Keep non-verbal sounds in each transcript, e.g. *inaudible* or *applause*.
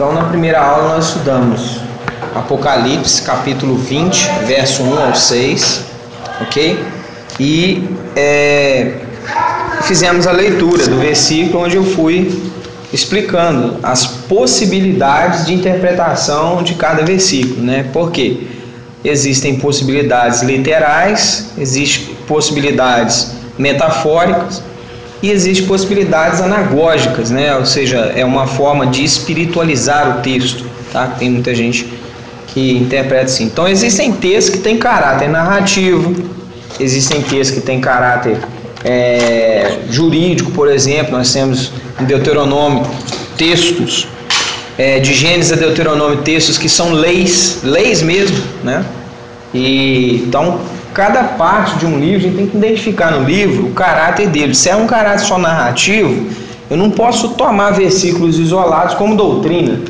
Então, na primeira aula, nós estudamos Apocalipse, capítulo 20, verso 1 ao 6, ok? E é, fizemos a leitura do versículo onde eu fui explicando as possibilidades de interpretação de cada versículo, né? Por quê? Existem possibilidades literais, existem possibilidades metafóricas e existem possibilidades anagógicas, né? Ou seja, é uma forma de espiritualizar o texto, tá? Tem muita gente que interpreta assim. Então existem textos que têm caráter narrativo, existem textos que têm caráter é, jurídico, por exemplo, nós temos em Deuteronômio textos é, de Gênesis a Deuteronômio textos que são leis, leis mesmo, né? E então cada parte de um livro a gente tem que identificar no livro o caráter dele. Se é um caráter só narrativo, eu não posso tomar versículos isolados como doutrina,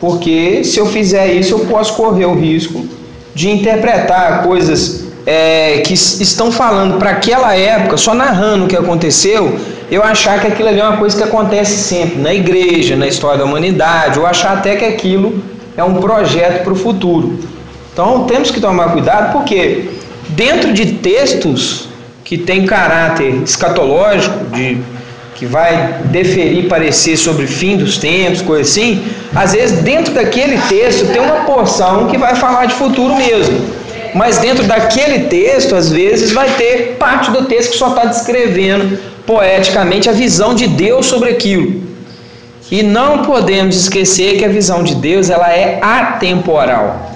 porque se eu fizer isso eu posso correr o risco de interpretar coisas é, que estão falando para aquela época, só narrando o que aconteceu, eu achar que aquilo ali é uma coisa que acontece sempre na igreja, na história da humanidade, ou achar até que aquilo é um projeto para o futuro. Então temos que tomar cuidado porque dentro de textos que têm caráter escatológico, de que vai deferir parecer sobre fim dos tempos, coisa assim, às vezes dentro daquele texto tem uma porção que vai falar de futuro mesmo. Mas dentro daquele texto, às vezes, vai ter parte do texto que só está descrevendo poeticamente a visão de Deus sobre aquilo. E não podemos esquecer que a visão de Deus ela é atemporal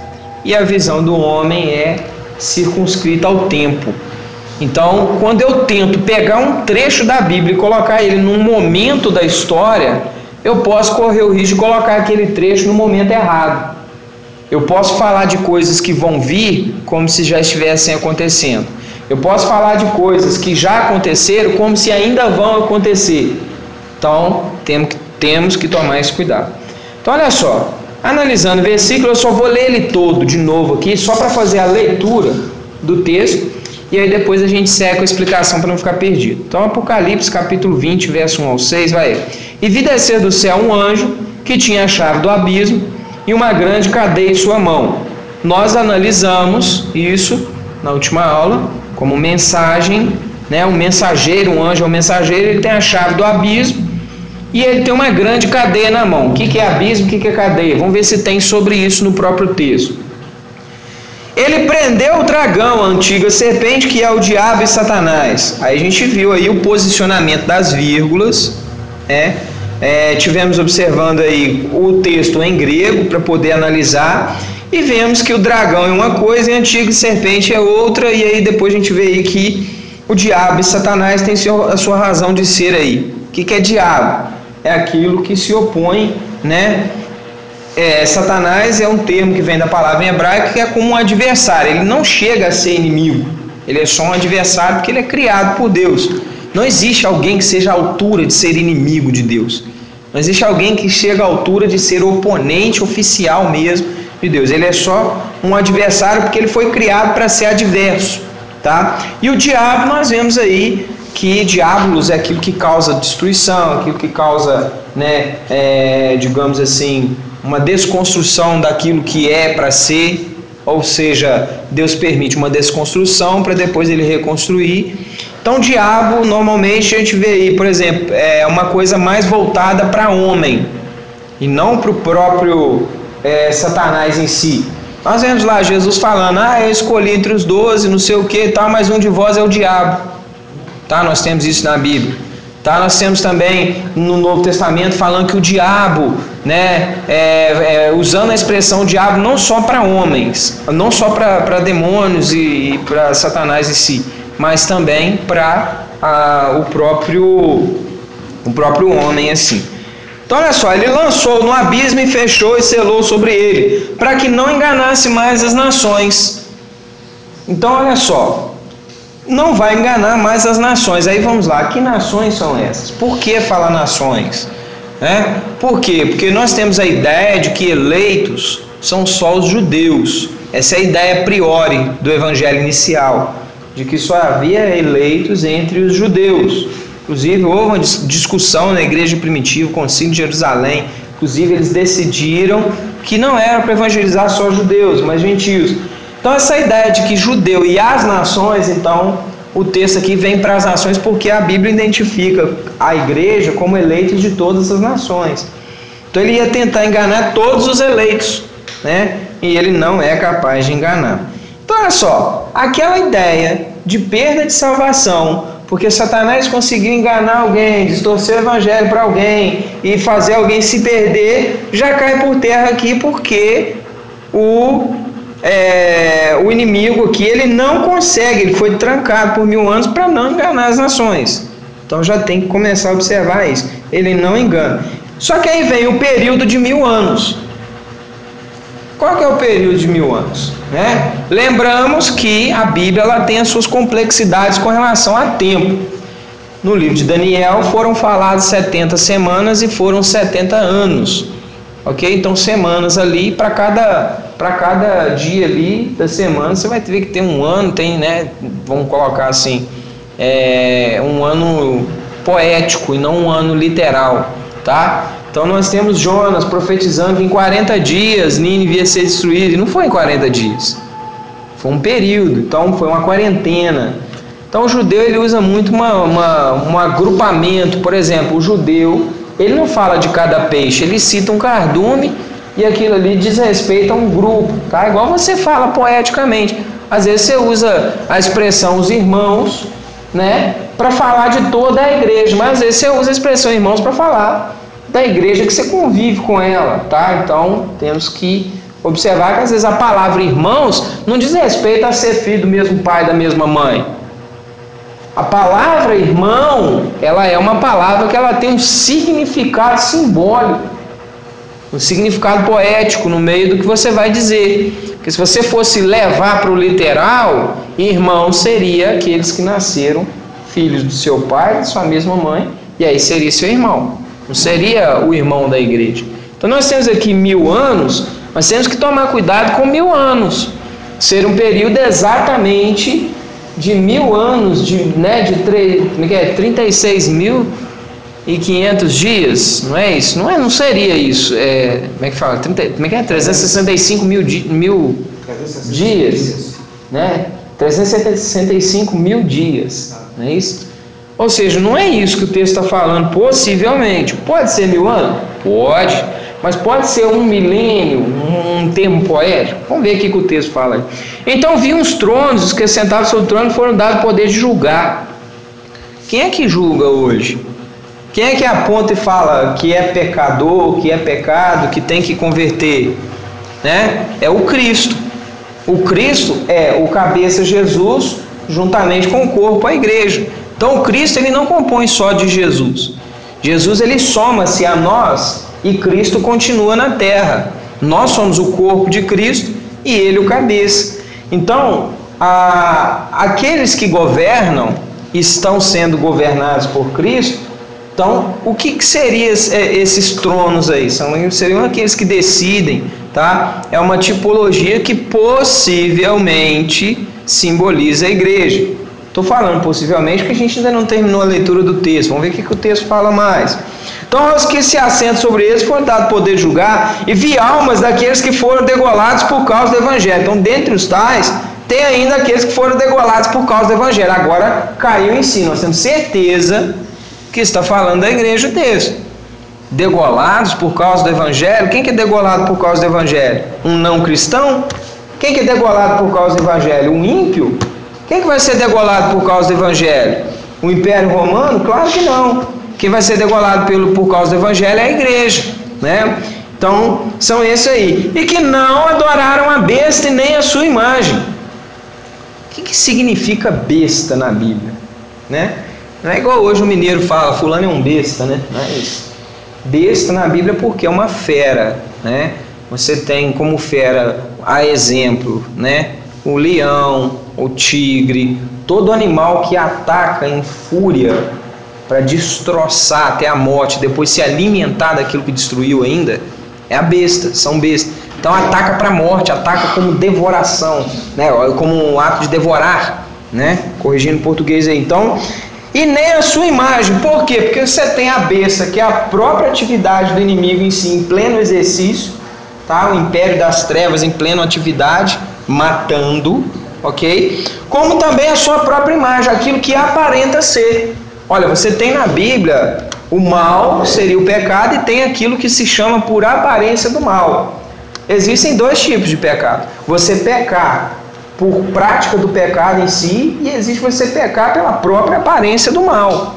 e a visão do homem é circunscrita ao tempo. Então, quando eu tento pegar um trecho da Bíblia e colocar ele num momento da história, eu posso correr o risco de colocar aquele trecho no momento errado. Eu posso falar de coisas que vão vir como se já estivessem acontecendo. Eu posso falar de coisas que já aconteceram como se ainda vão acontecer. Então, temos que, tomar esse cuidado. Então, olha só, analisando o versículo, eu só vou ler ele todo de novo aqui, só para fazer a leitura do texto, e aí depois a gente segue com a explicação para não ficar perdido. Então, Apocalipse capítulo 20, verso 1 ao 6, vai. E vi descer do céu um anjo que tinha a chave do abismo e uma grande cadeia em sua mão. Nós analisamos isso na última aula como mensagem, né? Um mensageiro, um anjo é um mensageiro, ele tem a chave do abismo e ele tem uma grande cadeia na mão. O que é abismo? O que é cadeia? Vamos ver se tem sobre isso no próprio texto. Ele prendeu o dragão, a antiga serpente, que é o diabo e Satanás. Aí a gente viu aí o posicionamento das vírgulas, né? É, tivemos observando aí o texto em grego para poder analisar e vemos que o dragão é uma coisa e a antiga serpente é outra, e aí depois a gente vê aí que o diabo e Satanás têm a sua razão de ser aí. O que, que é diabo? É aquilo que se opõe, né? É, Satanás é um termo que vem da palavra em hebraico que é como um adversário. Ele não chega a ser inimigo. Ele é só um adversário porque ele é criado por Deus. Não existe alguém que seja à altura de ser inimigo de Deus. Não existe alguém que chegue à altura de ser oponente oficial mesmo de Deus. Ele é só um adversário porque ele foi criado para ser adverso, tá? E o diabo nós vemos aí que diabolos é aquilo que causa destruição, aquilo que causa, né, é, digamos assim, uma desconstrução daquilo que é para ser, ou seja, Deus permite uma desconstrução para depois ele reconstruir. Então, o diabo, normalmente a gente vê aí, por exemplo, é uma coisa mais voltada para homem e não para o próprio é, Satanás em si. Nós vemos lá Jesus falando: Ah, eu escolhi entre os doze, não sei o que, tal, mas um de vós é o diabo. Tá? Nós temos isso na Bíblia. Tá? Nós temos também no Novo Testamento falando que o diabo, né, é, é, usando a expressão diabo não só para homens, não só para demônios e, e para Satanás em si, mas também para o próprio o próprio homem assim. Então olha só, ele lançou no abismo e fechou e selou sobre ele, para que não enganasse mais as nações. Então olha só, não vai enganar mais as nações. Aí vamos lá, que nações são essas? Por que falar nações? É? Por quê? Porque nós temos a ideia de que eleitos são só os judeus. Essa é a ideia a priori do evangelho inicial de que só havia eleitos entre os judeus. Inclusive, houve uma discussão na igreja primitiva, Concílio de Jerusalém, Inclusive, eles decidiram que não era para evangelizar só judeus, mas gentios. Então, essa ideia de que judeu e as nações, então, o texto aqui vem para as nações porque a Bíblia identifica a igreja como eleita de todas as nações. Então, ele ia tentar enganar todos os eleitos, né? E ele não é capaz de enganar. Então, olha só, aquela ideia de perda de salvação porque Satanás conseguiu enganar alguém, distorcer o evangelho para alguém e fazer alguém se perder, já cai por terra aqui porque o, é, o inimigo aqui ele não consegue, ele foi trancado por mil anos para não enganar as nações. Então já tem que começar a observar isso. Ele não engana. Só que aí vem o período de mil anos. Qual que é o período de mil anos? Né? Lembramos que a Bíblia ela tem as suas complexidades com relação a tempo. No livro de Daniel foram faladas 70 semanas e foram 70 anos. Ok? Então, semanas ali, para cada, cada dia ali da semana, você vai ver que tem um ano, tem, né? Vamos colocar assim, é, um ano poético e não um ano literal, tá? Então nós temos Jonas profetizando que em 40 dias Nínive ia ser destruída. E não foi em 40 dias. Foi um período. Então foi uma quarentena. Então o judeu ele usa muito uma, uma, um agrupamento. Por exemplo, o judeu ele não fala de cada peixe. Ele cita um cardume e aquilo ali diz respeito a um grupo. Tá? Igual você fala poeticamente. Às vezes você usa a expressão os irmãos né, para falar de toda a igreja. Mas às vezes você usa a expressão irmãos para falar da igreja que você convive com ela, tá? Então temos que observar que às vezes a palavra irmãos não diz respeito a ser filho do mesmo pai da mesma mãe. A palavra irmão, ela é uma palavra que ela tem um significado simbólico, um significado poético no meio do que você vai dizer. Porque se você fosse levar para o literal, irmão seria aqueles que nasceram filhos do seu pai, de sua mesma mãe, e aí seria seu irmão não seria o irmão da igreja. Então nós temos aqui mil anos, mas temos que tomar cuidado com mil anos. Ser um período exatamente de mil anos, de, né, de tre, como é que é? 36 mil e 500 dias, não é isso? Não, é, não seria isso. É, como é que fala? 30, como é que é? 365 mil, mil dias, né? 365 mil dias, não é isso? Ou seja, não é isso que o texto está falando, possivelmente. Pode ser mil anos? Pode. Mas pode ser um milênio, um termo poético? Vamos ver o que o texto fala aí. Então vi uns tronos, os que sentavam sobre o trono foram dados o poder de julgar. Quem é que julga hoje? Quem é que aponta e fala que é pecador, que é pecado, que tem que converter? Né? É o Cristo. O Cristo é o cabeça Jesus, juntamente com o corpo, a igreja. Então, o Cristo ele não compõe só de Jesus. Jesus ele soma-se a nós e Cristo continua na terra. Nós somos o corpo de Cristo e ele o cabeça. Então, a, aqueles que governam estão sendo governados por Cristo. Então, o que, que seriam é, esses tronos aí? São, seriam aqueles que decidem, tá? É uma tipologia que possivelmente simboliza a igreja. Estou falando possivelmente porque a gente ainda não terminou a leitura do texto. Vamos ver o que, que o texto fala mais. Então, aos que se assentam sobre eles foram dado poder julgar, e vi almas daqueles que foram degolados por causa do evangelho. Então, dentre os tais, tem ainda aqueles que foram degolados por causa do evangelho. Agora caiu em si. Nós temos certeza que está falando da igreja texto. Degolados por causa do evangelho. Quem que é degolado por causa do evangelho? Um não cristão? Quem que é degolado por causa do evangelho? Um ímpio? Quem que vai ser degolado por causa do Evangelho? O Império Romano? Claro que não. Quem vai ser degolado pelo, por causa do Evangelho é a igreja. Né? Então, são esses aí. E que não adoraram a besta e nem a sua imagem. O que, que significa besta na Bíblia? Né? Não é igual hoje o mineiro fala, fulano é um besta, né? Não é isso. Besta na Bíblia porque é uma fera, né? Você tem como fera, a exemplo, né? O leão, o tigre, todo animal que ataca em fúria para destroçar até a morte, depois se alimentar daquilo que destruiu ainda, é a besta, são bestas. Então ataca para a morte, ataca como devoração, né? como um ato de devorar, né? corrigindo o português aí. Então, e nem a sua imagem. Por quê? Porque você tem a besta, que é a própria atividade do inimigo em si, em pleno exercício, tá? O império das trevas em plena atividade, matando, ok? Como também a sua própria imagem, aquilo que aparenta ser. Olha, você tem na Bíblia o mal, seria o pecado, e tem aquilo que se chama por aparência do mal. Existem dois tipos de pecado. Você pecar por prática do pecado em si, e existe você pecar pela própria aparência do mal,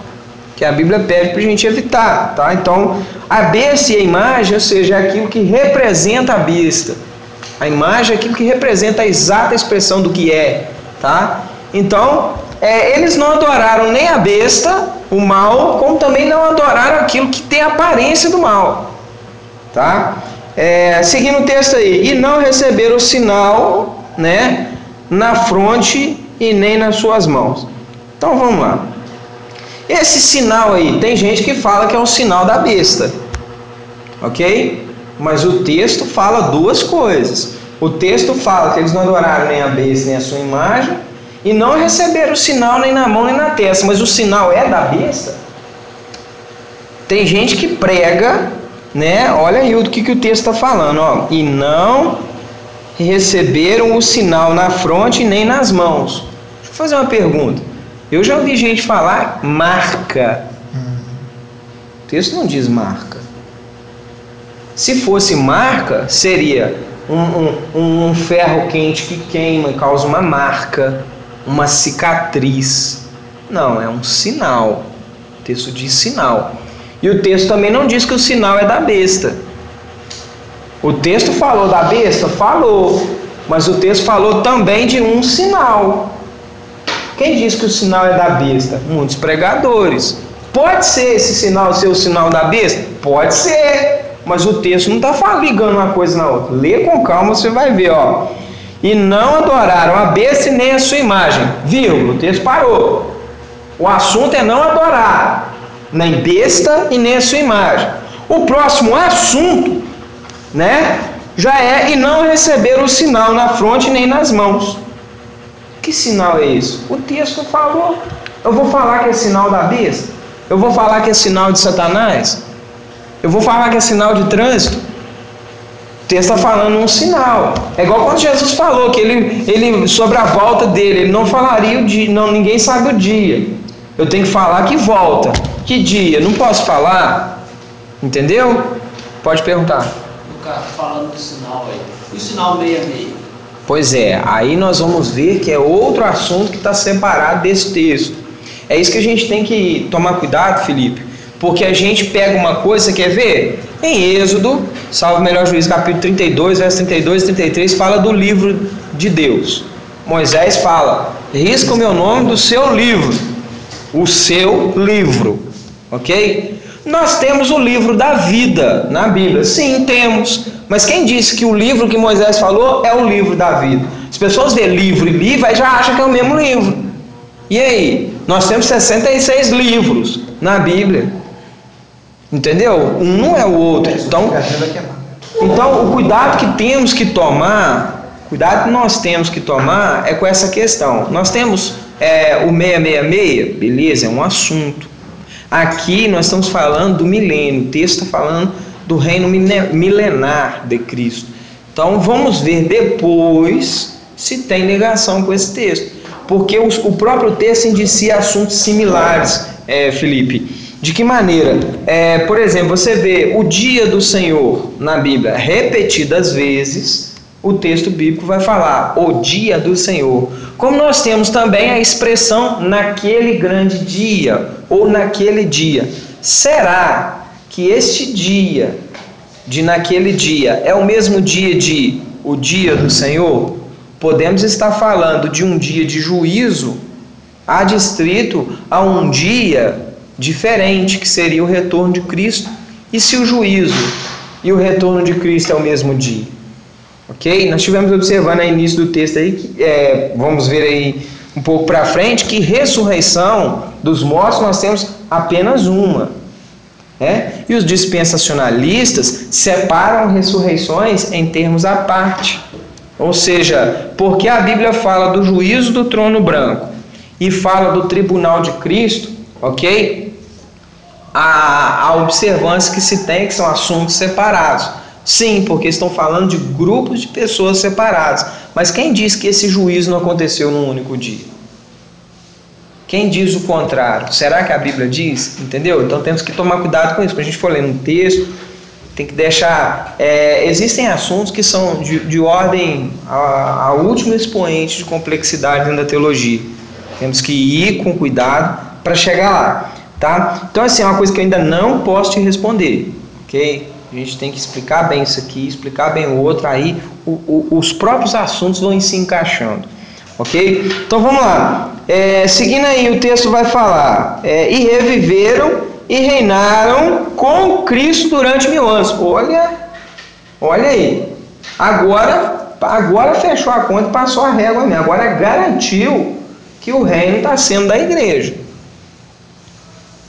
que a Bíblia pede para a gente evitar. Tá? Então, a besta e a imagem, ou seja, é aquilo que representa a besta. A imagem é aquilo que representa a exata expressão do que é. Tá? Então, é, eles não adoraram nem a besta, o mal, como também não adoraram aquilo que tem a aparência do mal. Tá? É, seguindo o texto aí, e não receberam o sinal, né, na fronte e nem nas suas mãos. Então vamos lá. Esse sinal aí, tem gente que fala que é um sinal da besta, ok? Mas o texto fala duas coisas. O texto fala que eles não adoraram nem a besta nem a sua imagem e não receberam o sinal nem na mão nem na testa. Mas o sinal é da besta? Tem gente que prega né? Olha aí o que, que o texto está falando, ó. E não receberam o sinal na fronte nem nas mãos. Deixa eu fazer uma pergunta. Eu já ouvi gente falar marca. O texto não diz marca. Se fosse marca, seria um, um, um ferro quente que queima e causa uma marca, uma cicatriz. Não, é um sinal. O texto diz sinal. E o texto também não diz que o sinal é da besta. O texto falou da besta? Falou. Mas o texto falou também de um sinal. Quem diz que o sinal é da besta? Muitos pregadores. Pode ser esse sinal ser o sinal da besta? Pode ser. Mas o texto não está ligando uma coisa na outra. Lê com calma, você vai ver, ó. E não adoraram a besta nem a sua imagem. Vírgula, o texto parou. O assunto é não adorar nem besta e nem a sua imagem. O próximo assunto, né, já é e não receber o sinal na fronte nem nas mãos. Que sinal é esse? O texto falou. Eu vou falar que é sinal da besta? Eu vou falar que é sinal de Satanás? Eu vou falar que é sinal de trânsito? O texto está falando um sinal. É igual quando Jesus falou que ele, ele sobre a volta dele, ele não falaria o dia, não, ninguém sabe o dia. Eu tenho que falar que volta. Que dia? Não posso falar? Entendeu? Pode perguntar. Falando do sinal aí. O sinal 66. Pois é, aí nós vamos ver que é outro assunto que está separado desse texto. É isso que a gente tem que tomar cuidado, Felipe, porque a gente pega uma coisa, quer ver? Em Êxodo, salvo melhor juízo, capítulo 32, verso 32 e 33, fala do livro de Deus. Moisés fala: risca o meu nome do seu livro, o seu livro ok? Nós temos o livro da vida na Bíblia. Sim, temos. Mas quem disse que o livro que Moisés falou é o livro da vida? As pessoas vê livro e livro já acham que é o mesmo livro. E aí? Nós temos 66 livros na Bíblia. Entendeu? Um não é o outro. Então, então o cuidado que temos que tomar, cuidado que nós temos que tomar é com essa questão. Nós temos é, o 666, beleza, é um assunto. Aqui nós estamos falando do milênio, o texto está falando do reino milenar de Cristo. Então vamos ver depois se tem negação com esse texto, porque o próprio texto indicia assuntos similares, é, Felipe. De que maneira? É, por exemplo, você vê o dia do Senhor na Bíblia repetidas vezes, o texto bíblico vai falar o dia do Senhor. Como nós temos também a expressão naquele grande dia ou naquele dia. Será que este dia de naquele dia é o mesmo dia de o dia do Senhor? Podemos estar falando de um dia de juízo adstrito a um dia diferente, que seria o retorno de Cristo. E se o juízo e o retorno de Cristo é o mesmo dia? Ok? Nós estivemos observando no início do texto aí, que, é, vamos ver aí um pouco para frente, que ressurreição dos mortos nós temos apenas uma. É? E os dispensacionalistas separam ressurreições em termos à parte. Ou seja, porque a Bíblia fala do juízo do trono branco e fala do tribunal de Cristo, ok? A, a observância que se tem que são assuntos separados. Sim, porque estão falando de grupos de pessoas separadas. Mas quem diz que esse juízo não aconteceu num único dia? Quem diz o contrário? Será que a Bíblia diz? Entendeu? Então temos que tomar cuidado com isso. Quando a gente for ler um texto, tem que deixar. É, existem assuntos que são de, de ordem a, a último expoente de complexidade dentro da teologia. Temos que ir com cuidado para chegar lá, tá? Então assim, é uma coisa que eu ainda não posso te responder, ok? A gente tem que explicar bem isso aqui, explicar bem o outro, aí o, o, os próprios assuntos vão se encaixando, ok? Então vamos lá. É, seguindo aí, o texto vai falar: é, e reviveram e reinaram com Cristo durante mil anos. Olha, olha aí. Agora, agora fechou a conta e passou a régua mesmo. Agora garantiu que o reino está sendo da igreja.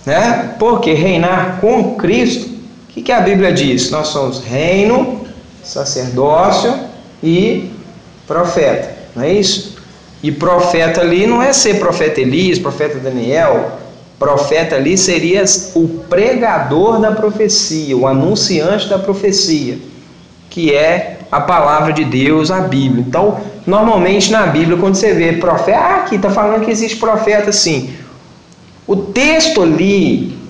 Né? Porque reinar com Cristo, o que, que a Bíblia diz? Nós somos reino, sacerdócio e profeta. Não é isso? E profeta ali não é ser profeta Elias, profeta Daniel. Profeta ali seria o pregador da profecia, o anunciante da profecia, que é a palavra de Deus, a Bíblia. Então, normalmente na Bíblia, quando você vê profeta, ah, aqui está falando que existe profeta sim. O texto ali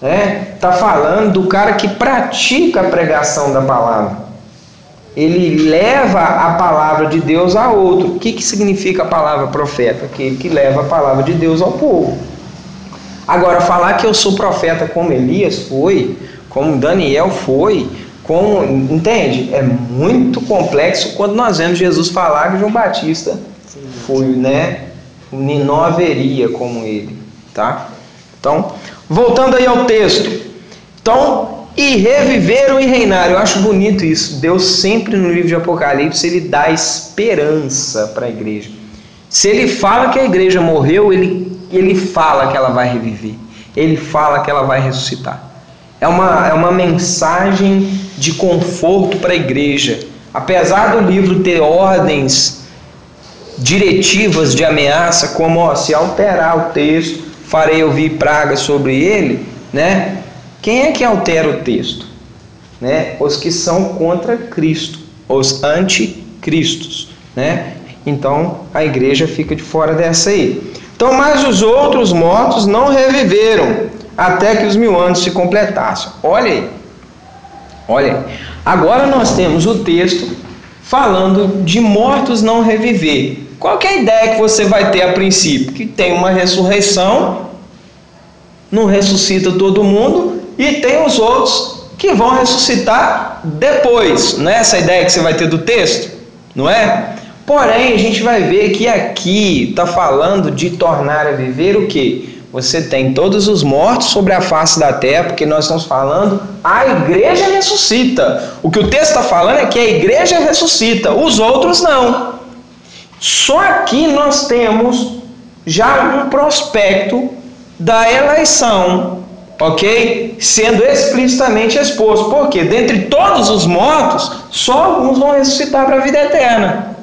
né, tá falando do cara que pratica a pregação da palavra ele leva a palavra de Deus a outro. O que, que significa a palavra profeta? Aquele que leva a palavra de Deus ao povo. Agora, falar que eu sou profeta como Elias foi, como Daniel foi, como, entende? É muito complexo quando nós vemos Jesus falar que João Batista foi, né? Não haveria como ele, tá? Então, voltando aí ao texto. Então, e reviveram e reinaram. Eu acho bonito isso. Deus sempre no livro de Apocalipse ele dá esperança para a igreja. Se ele fala que a igreja morreu, ele, ele fala que ela vai reviver. Ele fala que ela vai ressuscitar. É uma, é uma mensagem de conforto para a igreja. Apesar do livro ter ordens diretivas de ameaça, como ó, se alterar o texto, farei ouvir praga sobre ele, né? Quem é que altera o texto? Né? Os que são contra Cristo, os anticristos. Né? Então a igreja fica de fora dessa aí. Então, mas os outros mortos não reviveram até que os mil anos se completassem. Olha aí. Olha aí. Agora nós temos o texto falando de mortos não reviver. Qual é a ideia que você vai ter a princípio? Que tem uma ressurreição, não ressuscita todo mundo, e tem os outros que vão ressuscitar depois. Não é essa a ideia que você vai ter do texto? Não é? Porém, a gente vai ver que aqui está falando de tornar a viver o que? Você tem todos os mortos sobre a face da terra, porque nós estamos falando a igreja ressuscita. O que o texto está falando é que a igreja ressuscita, os outros não. Só aqui nós temos já um prospecto da eleição ok? Sendo explicitamente exposto. Porque dentre todos os mortos, só alguns vão ressuscitar para a vida eterna.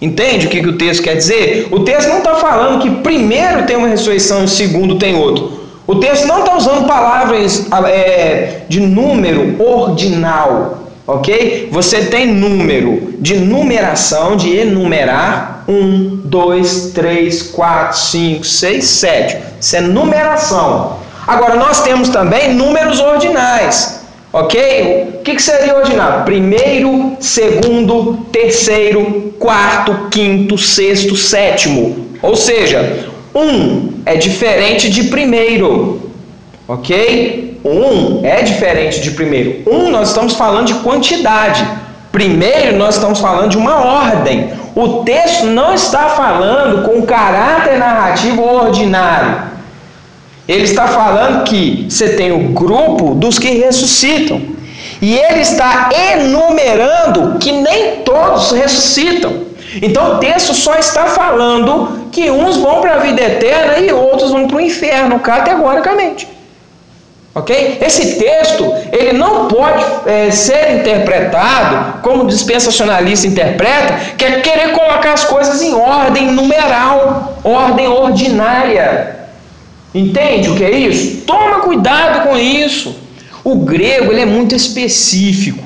Entende o que, que o texto quer dizer? O texto não está falando que primeiro tem uma ressurreição e segundo tem outro. O texto não está usando palavras é, de número ordinal, ok? Você tem número de numeração, de enumerar. Um, dois, três, quatro, cinco, seis, sete. Isso é numeração. Agora, nós temos também números ordinais. Ok? O que, que seria ordinário? Primeiro, segundo, terceiro, quarto, quinto, sexto, sétimo. Ou seja, um é diferente de primeiro. Ok? Um é diferente de primeiro. Um, nós estamos falando de quantidade. Primeiro, nós estamos falando de uma ordem. O texto não está falando com caráter narrativo ordinário. Ele está falando que você tem o grupo dos que ressuscitam. E ele está enumerando que nem todos ressuscitam. Então o texto só está falando que uns vão para a vida eterna e outros vão para o inferno, categoricamente. Ok? Esse texto ele não pode é, ser interpretado como dispensacionalista interpreta, que é querer colocar as coisas em ordem numeral, ordem ordinária. Entende o que é isso? Toma cuidado com isso. O grego ele é muito específico.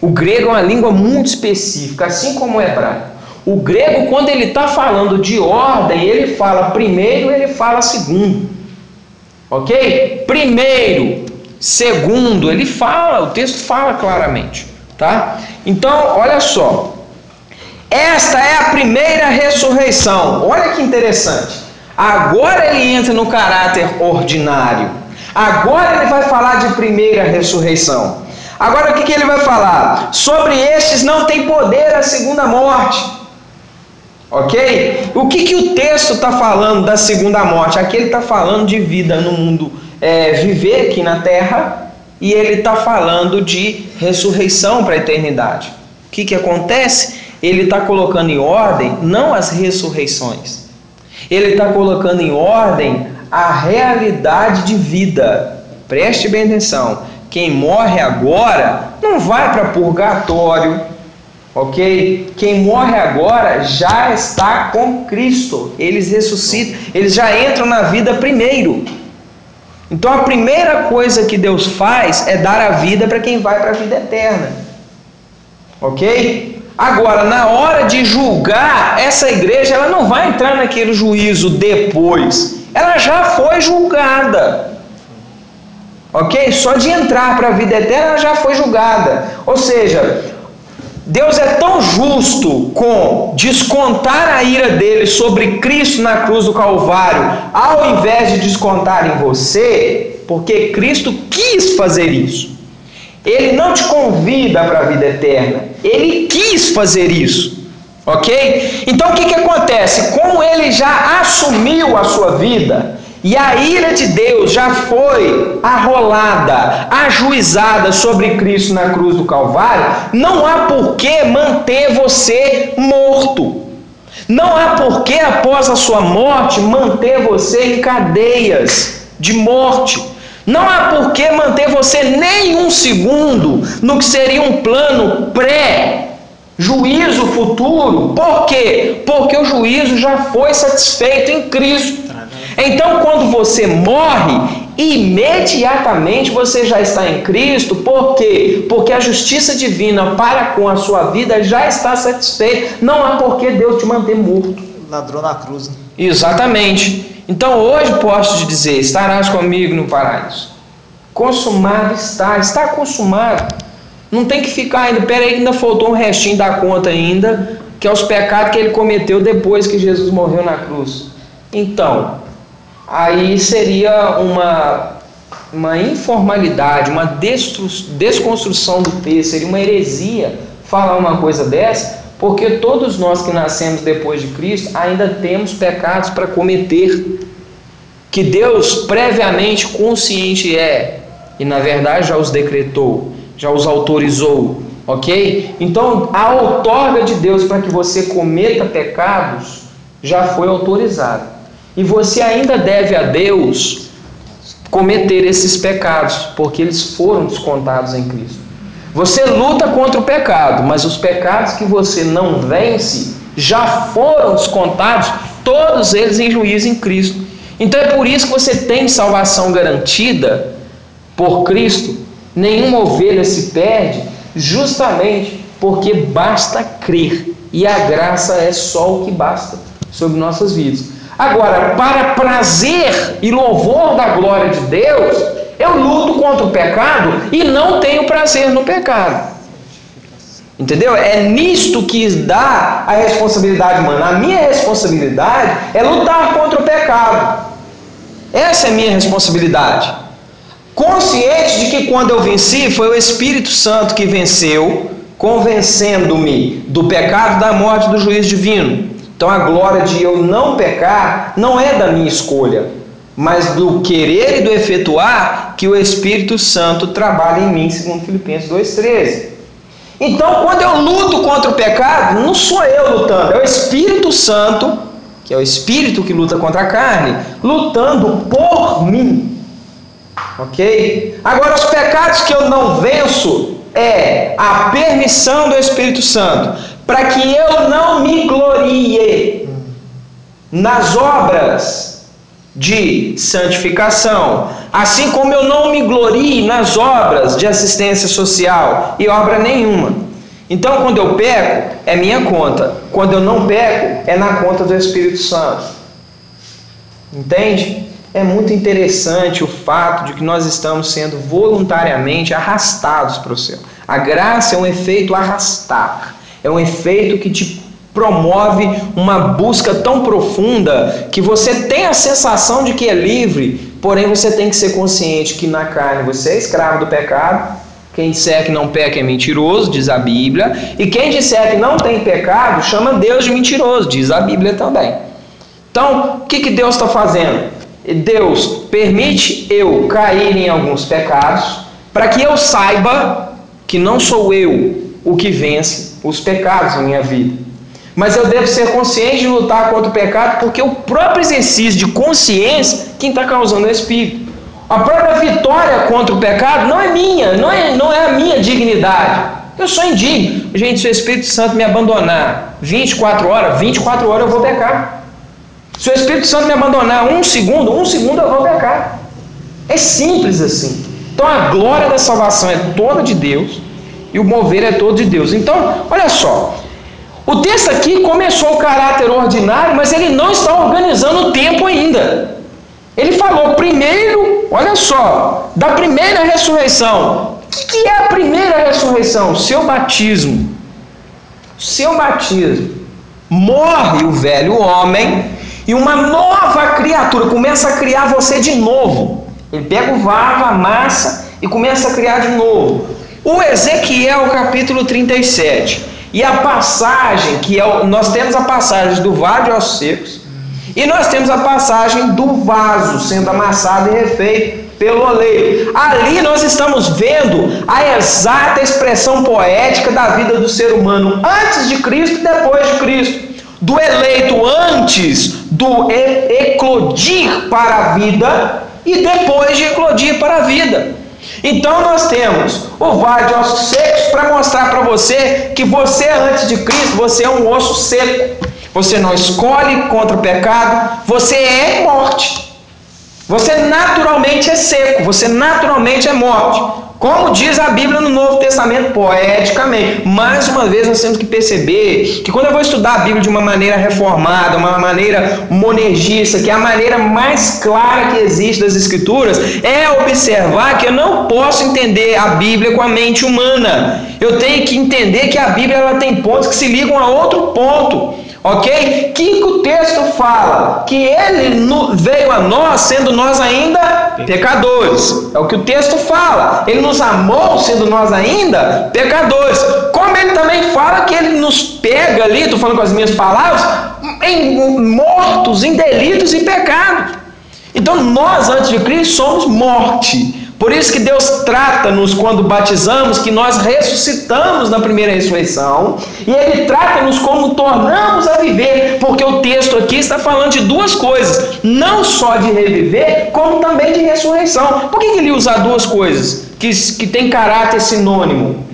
O grego é uma língua muito específica, assim como o hebraico. O grego, quando ele está falando de ordem, ele fala primeiro, ele fala segundo. Ok? Primeiro, segundo, ele fala, o texto fala claramente. Tá? Então, olha só. Esta é a primeira ressurreição. Olha que interessante. Agora ele entra no caráter ordinário. Agora ele vai falar de primeira ressurreição. Agora o que, que ele vai falar? Sobre estes não tem poder a segunda morte. Ok? O que, que o texto está falando da segunda morte? Aqui ele está falando de vida no mundo, é, viver aqui na terra, e ele está falando de ressurreição para a eternidade. O que, que acontece? Ele está colocando em ordem não as ressurreições, ele está colocando em ordem a realidade de vida. Preste bem atenção. Quem morre agora não vai para purgatório, ok? Quem morre agora já está com Cristo. Eles ressuscitam, eles já entram na vida primeiro. Então a primeira coisa que Deus faz é dar a vida para quem vai para a vida eterna, ok? Agora, na hora de julgar, essa igreja ela não vai entrar naquele juízo depois. Ela já foi julgada. Ok? Só de entrar para a vida eterna ela já foi julgada. Ou seja, Deus é tão justo com descontar a ira dele sobre Cristo na cruz do Calvário, ao invés de descontar em você, porque Cristo quis fazer isso. Ele não te convida para a vida eterna. Ele quis fazer isso. Ok? Então o que, que acontece? Como ele já assumiu a sua vida, e a ira de Deus já foi arrolada, ajuizada sobre Cristo na cruz do Calvário, não há por que manter você morto. Não há por que, após a sua morte, manter você em cadeias de morte. Não há por que manter você nem um segundo no que seria um plano pré-juízo futuro. Por quê? Porque o juízo já foi satisfeito em Cristo. Então, quando você morre, imediatamente você já está em Cristo. Por quê? Porque a justiça divina para com a sua vida já está satisfeita. Não há por que Deus te manter morto. Ladrão na cruz. Né? Exatamente. Então hoje posso te dizer: estarás comigo no paraíso. Consumado está, está consumado. Não tem que ficar ainda, peraí, ainda faltou um restinho da conta ainda, que é os pecados que ele cometeu depois que Jesus morreu na cruz. Então, aí seria uma, uma informalidade, uma desconstrução do texto, seria uma heresia falar uma coisa dessa, porque todos nós que nascemos depois de Cristo ainda temos pecados para cometer, que Deus previamente consciente é, e na verdade já os decretou, já os autorizou, ok? Então a outorga de Deus para que você cometa pecados já foi autorizada, e você ainda deve a Deus cometer esses pecados, porque eles foram descontados em Cristo. Você luta contra o pecado, mas os pecados que você não vence já foram descontados, todos eles em juízo em Cristo. Então é por isso que você tem salvação garantida por Cristo. Nenhuma ovelha se perde, justamente porque basta crer. E a graça é só o que basta sobre nossas vidas. Agora, para prazer e louvor da glória de Deus, eu luto contra o pecado e não tenho prazer no pecado. Entendeu? É nisto que dá a responsabilidade humana. A minha responsabilidade é lutar contra o pecado. Essa é a minha responsabilidade. Consciente de que quando eu venci, foi o Espírito Santo que venceu, convencendo-me do pecado, da morte, do juízo divino. Então a glória de eu não pecar não é da minha escolha, mas do querer e do efetuar que o Espírito Santo trabalha em mim, segundo Filipenses 2,13. Então, quando eu luto contra o pecado, não sou eu lutando, é o Espírito Santo, que é o Espírito que luta contra a carne, lutando por mim. Ok? Agora, os pecados que eu não venço é a permissão do Espírito Santo, para que eu não me glorie nas obras de santificação, assim como eu não me glorie nas obras de assistência social e obra nenhuma. Então, quando eu peco, é minha conta. Quando eu não peco, é na conta do Espírito Santo. Entende? É muito interessante o fato de que nós estamos sendo voluntariamente arrastados para o céu. A graça é um efeito arrastar, é um efeito que te promove uma busca tão profunda que você tem a sensação de que é livre, porém você tem que ser consciente que na carne você é escravo do pecado. Quem disser que não peca é mentiroso, diz a Bíblia. E quem disser que não tem pecado, chama Deus de mentiroso, diz a Bíblia também. Então, o que, que Deus está fazendo? Deus permite eu cair em alguns pecados, para que eu saiba que não sou eu o que vence os pecados na minha vida. Mas eu devo ser consciente de lutar contra o pecado, porque o próprio exercício de consciência quem está causando é o Espírito. A própria vitória contra o pecado não é minha, não é, não é a minha dignidade. Eu sou indigno. Gente, se o Espírito Santo me abandonar 24 horas, 24 horas eu vou pecar. Se o Espírito Santo me abandonar um segundo, um segundo eu vou pecar. É simples assim. Então a glória da salvação é toda de Deus e o mover é todo de Deus. Então, olha só, o texto aqui começou o caráter ordinário, mas ele não está organizando o tempo ainda. Ele falou primeiro, olha só, da primeira ressurreição. O que é a primeira ressurreição? Seu batismo. Seu batismo. Morre o velho homem e uma nova criatura começa a criar você de novo. Ele pega o vaso, a massa e começa a criar de novo. O Ezequiel capítulo 37 e a passagem, que é o, nós temos a passagem do vale ossos secos, e nós temos a passagem do vaso sendo amassado e refeito pelo oleiro. Ali nós estamos vendo a exata expressão poética da vida do ser humano antes de Cristo e depois de Cristo. Do eleito antes do eclodir para a vida e depois de eclodir para a vida. Então nós temos o vale de ossos secos para mostrar para você que você antes de Cristo, você é um osso seco. Você não escolhe contra o pecado, você é morte. Você naturalmente é seco, você naturalmente é morte. Como diz a Bíblia no Novo Testamento, poeticamente. Mais uma vez nós temos que perceber que quando eu vou estudar a Bíblia de uma maneira reformada, uma maneira monergista, que é a maneira mais clara que existe das Escrituras, é observar que eu não posso entender a Bíblia com a mente humana. Eu tenho que entender que a Bíblia ela tem pontos que se ligam a outro ponto. Ok? Que o texto fala que ele veio a nós sendo nós ainda pecadores. É o que o texto fala. Ele nos amou sendo nós ainda pecadores. Como ele também fala que ele nos pega ali, estou falando com as minhas palavras, em mortos, em delitos e pecados. Então nós, antes de Cristo, somos morte. Por isso que Deus trata-nos quando batizamos, que nós ressuscitamos na primeira ressurreição, e Ele trata-nos como tornamos a viver, porque o texto aqui está falando de duas coisas, não só de reviver, como também de ressurreição. Por que ele usa duas coisas que, que tem caráter sinônimo?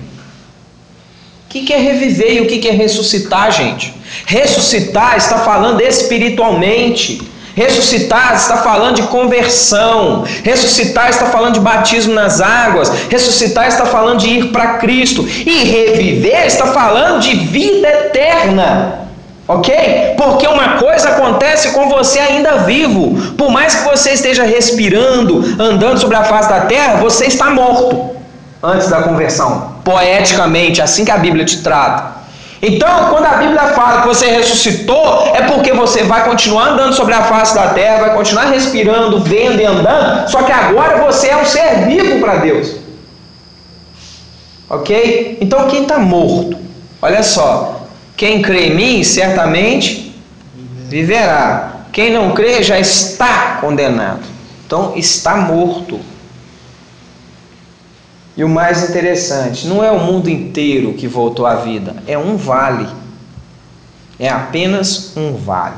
O que, é reviver e o que é ressuscitar, gente? Ressuscitar está falando espiritualmente. Ressuscitar está falando de conversão. Ressuscitar está falando de batismo nas águas. Ressuscitar está falando de ir para Cristo. E reviver está falando de vida eterna. Ok? Porque uma coisa acontece com você ainda vivo. Por mais que você esteja respirando, andando sobre a face da terra, você está morto antes da conversão. Poeticamente, assim que a Bíblia te trata. Então, quando a Bíblia fala que você ressuscitou, é porque você vai continuar andando sobre a face da terra, vai continuar respirando, vendo e andando, só que agora você é um ser vivo para Deus. Ok? Então, quem está morto? Olha só, quem crê em mim, certamente viverá. Quem não crê já está condenado. Então, está morto. E o mais interessante, não é o mundo inteiro que voltou à vida, é um vale. É apenas um vale.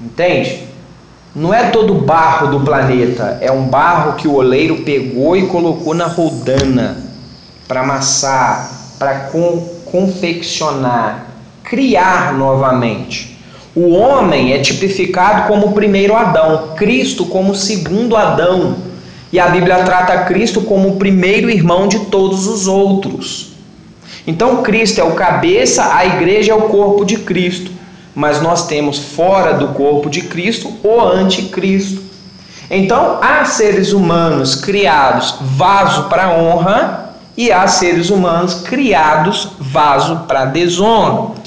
Entende? Não é todo barro do planeta, é um barro que o oleiro pegou e colocou na rodana para amassar, para confeccionar, criar novamente. O homem é tipificado como o primeiro Adão, Cristo como o segundo Adão. E a Bíblia trata Cristo como o primeiro irmão de todos os outros. Então Cristo é o cabeça, a igreja é o corpo de Cristo. Mas nós temos fora do corpo de Cristo o anticristo. Então há seres humanos criados vaso para honra e há seres humanos criados vaso para desonra.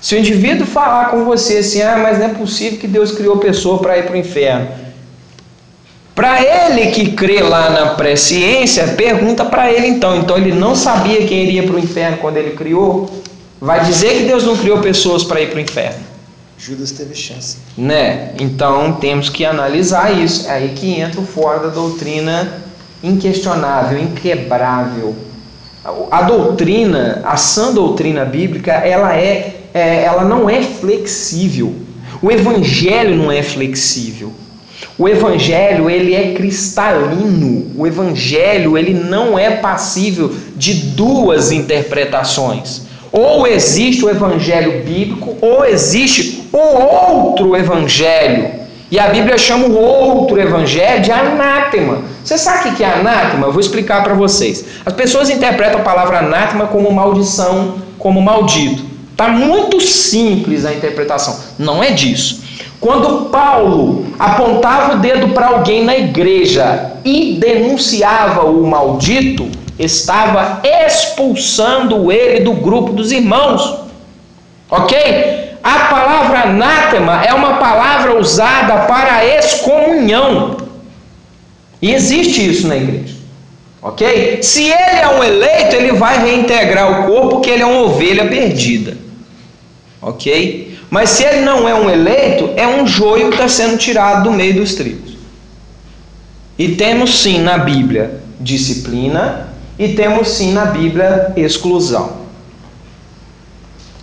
Se o indivíduo falar com você assim, ah, mas não é possível que Deus criou pessoa para ir para o inferno. Para ele que crê lá na presciência, pergunta para ele então. Então ele não sabia quem iria para o inferno quando ele criou? Vai dizer que Deus não criou pessoas para ir para o inferno? Judas teve chance. Né? Então temos que analisar isso. É aí que entra o fora da doutrina inquestionável, inquebrável. A doutrina, a sã doutrina bíblica, ela é é, ela não é flexível. O evangelho não é flexível. O evangelho ele é cristalino. O evangelho ele não é passível de duas interpretações. Ou existe o evangelho bíblico ou existe o outro evangelho. E a Bíblia chama o outro evangelho de anátema. Você sabe o que é anátema? Eu vou explicar para vocês. As pessoas interpretam a palavra anátema como maldição, como maldito. Está muito simples a interpretação. Não é disso. Quando Paulo apontava o dedo para alguém na igreja e denunciava o maldito, estava expulsando ele do grupo dos irmãos. Ok? A palavra anátema é uma palavra usada para excomunhão. E existe isso na igreja. Ok? Se ele é um eleito, ele vai reintegrar o corpo, porque ele é uma ovelha perdida ok? Mas se ele não é um eleito, é um joio que está sendo tirado do meio dos trigos. E temos sim na Bíblia disciplina e temos sim na Bíblia exclusão.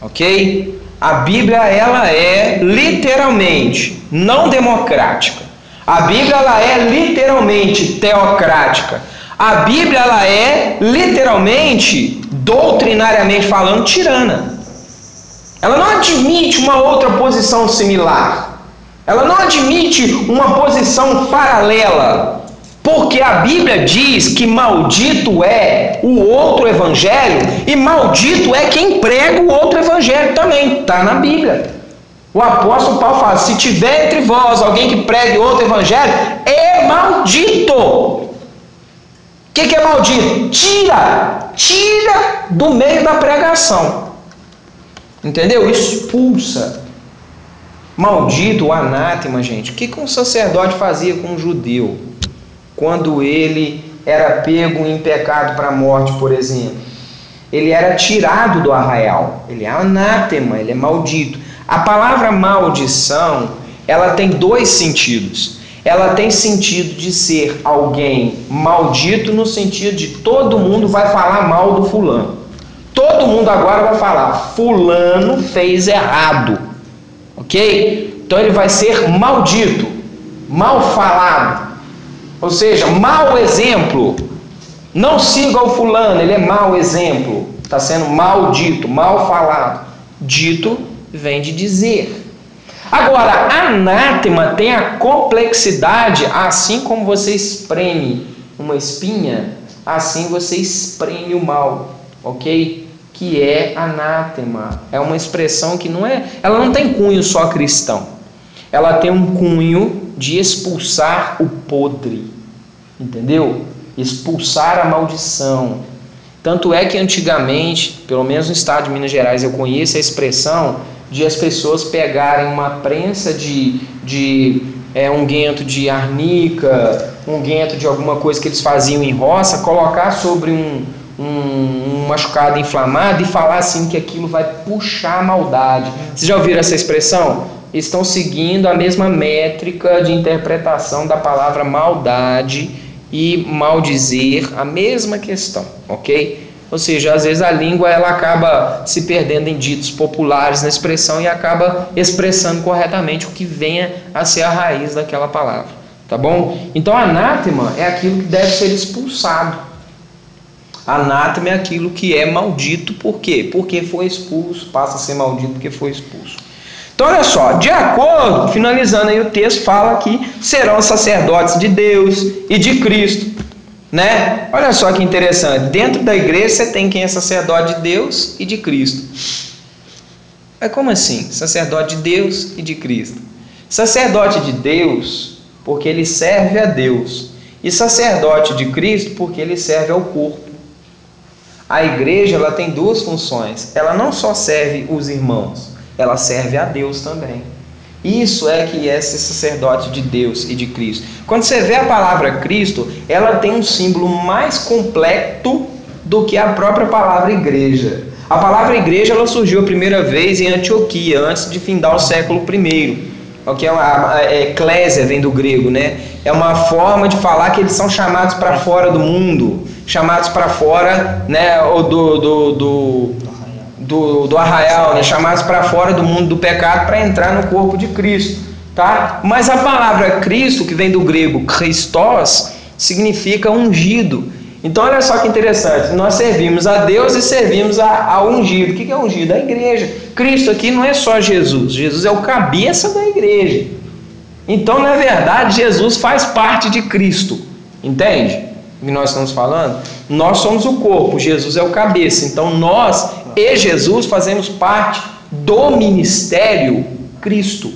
Ok? A Bíblia ela é literalmente não democrática. A Bíblia ela é literalmente teocrática. A Bíblia ela é literalmente, doutrinariamente falando, tirana. Ela não admite uma outra posição similar. Ela não admite uma posição paralela. Porque a Bíblia diz que maldito é o outro evangelho e maldito é quem prega o outro evangelho também. Está na Bíblia. O apóstolo Paulo fala: se tiver entre vós alguém que pregue outro evangelho, é maldito. O que, que é maldito? Tira, tira do meio da pregação. Entendeu? Expulsa. Maldito, o anátema, gente. O que, que um sacerdote fazia com um judeu quando ele era pego em pecado para a morte, por exemplo? Ele era tirado do arraial. Ele é anátema, ele é maldito. A palavra maldição, ela tem dois sentidos. Ela tem sentido de ser alguém maldito no sentido de todo mundo vai falar mal do fulano. Todo mundo agora vai falar: Fulano fez errado. Ok? Então ele vai ser maldito, mal falado. Ou seja, mau exemplo. Não siga o fulano, ele é mau exemplo. Está sendo maldito, mal falado. Dito vem de dizer. Agora, anátema tem a complexidade, assim como você espreme uma espinha, assim você espreme o mal ok? Que é anátema. É uma expressão que não é. Ela não tem cunho só cristão. Ela tem um cunho de expulsar o podre. Entendeu? Expulsar a maldição. Tanto é que antigamente, pelo menos no estado de Minas Gerais, eu conheço a expressão de as pessoas pegarem uma prensa de, de é, um guento de arnica, um guento de alguma coisa que eles faziam em roça, colocar sobre um, um, machucado inflamado e falar assim que aquilo vai puxar a maldade. Vocês já ouviram essa expressão? Estão seguindo a mesma métrica de interpretação da palavra maldade e maldizer, a mesma questão, ok? Ou seja, às vezes a língua ela acaba se perdendo em ditos populares na expressão e acaba expressando corretamente o que venha a ser a raiz daquela palavra, tá bom? Então, anátema é aquilo que deve ser expulsado Anátema é aquilo que é maldito, por quê? Porque foi expulso, passa a ser maldito porque foi expulso. Então, olha só, de acordo, finalizando aí o texto, fala que serão sacerdotes de Deus e de Cristo. Né? Olha só que interessante. Dentro da igreja você tem quem é sacerdote de Deus e de Cristo. É como assim? Sacerdote de Deus e de Cristo. Sacerdote de Deus, porque ele serve a Deus. E sacerdote de Cristo, porque ele serve ao corpo. A igreja ela tem duas funções. Ela não só serve os irmãos, ela serve a Deus também. Isso é que é ser sacerdote de Deus e de Cristo. Quando você vê a palavra Cristo, ela tem um símbolo mais completo do que a própria palavra igreja. A palavra igreja ela surgiu a primeira vez em Antioquia, antes de findar o século I. O que é uma a eclésia vem do grego, né? É uma forma de falar que eles são chamados para fora do mundo, chamados para fora, né, do, do, do do, do arraial, né? chamados para fora do mundo do pecado para entrar no corpo de Cristo. Tá? Mas a palavra Cristo, que vem do grego Christos, significa ungido. Então olha só que interessante, nós servimos a Deus e servimos a ungido. O que é ungido? A igreja. Cristo aqui não é só Jesus, Jesus é o cabeça da igreja. Então, na verdade, Jesus faz parte de Cristo. Entende? Que nós estamos falando? Nós somos o corpo, Jesus é o cabeça. Então, nós e Jesus fazemos parte do ministério Cristo.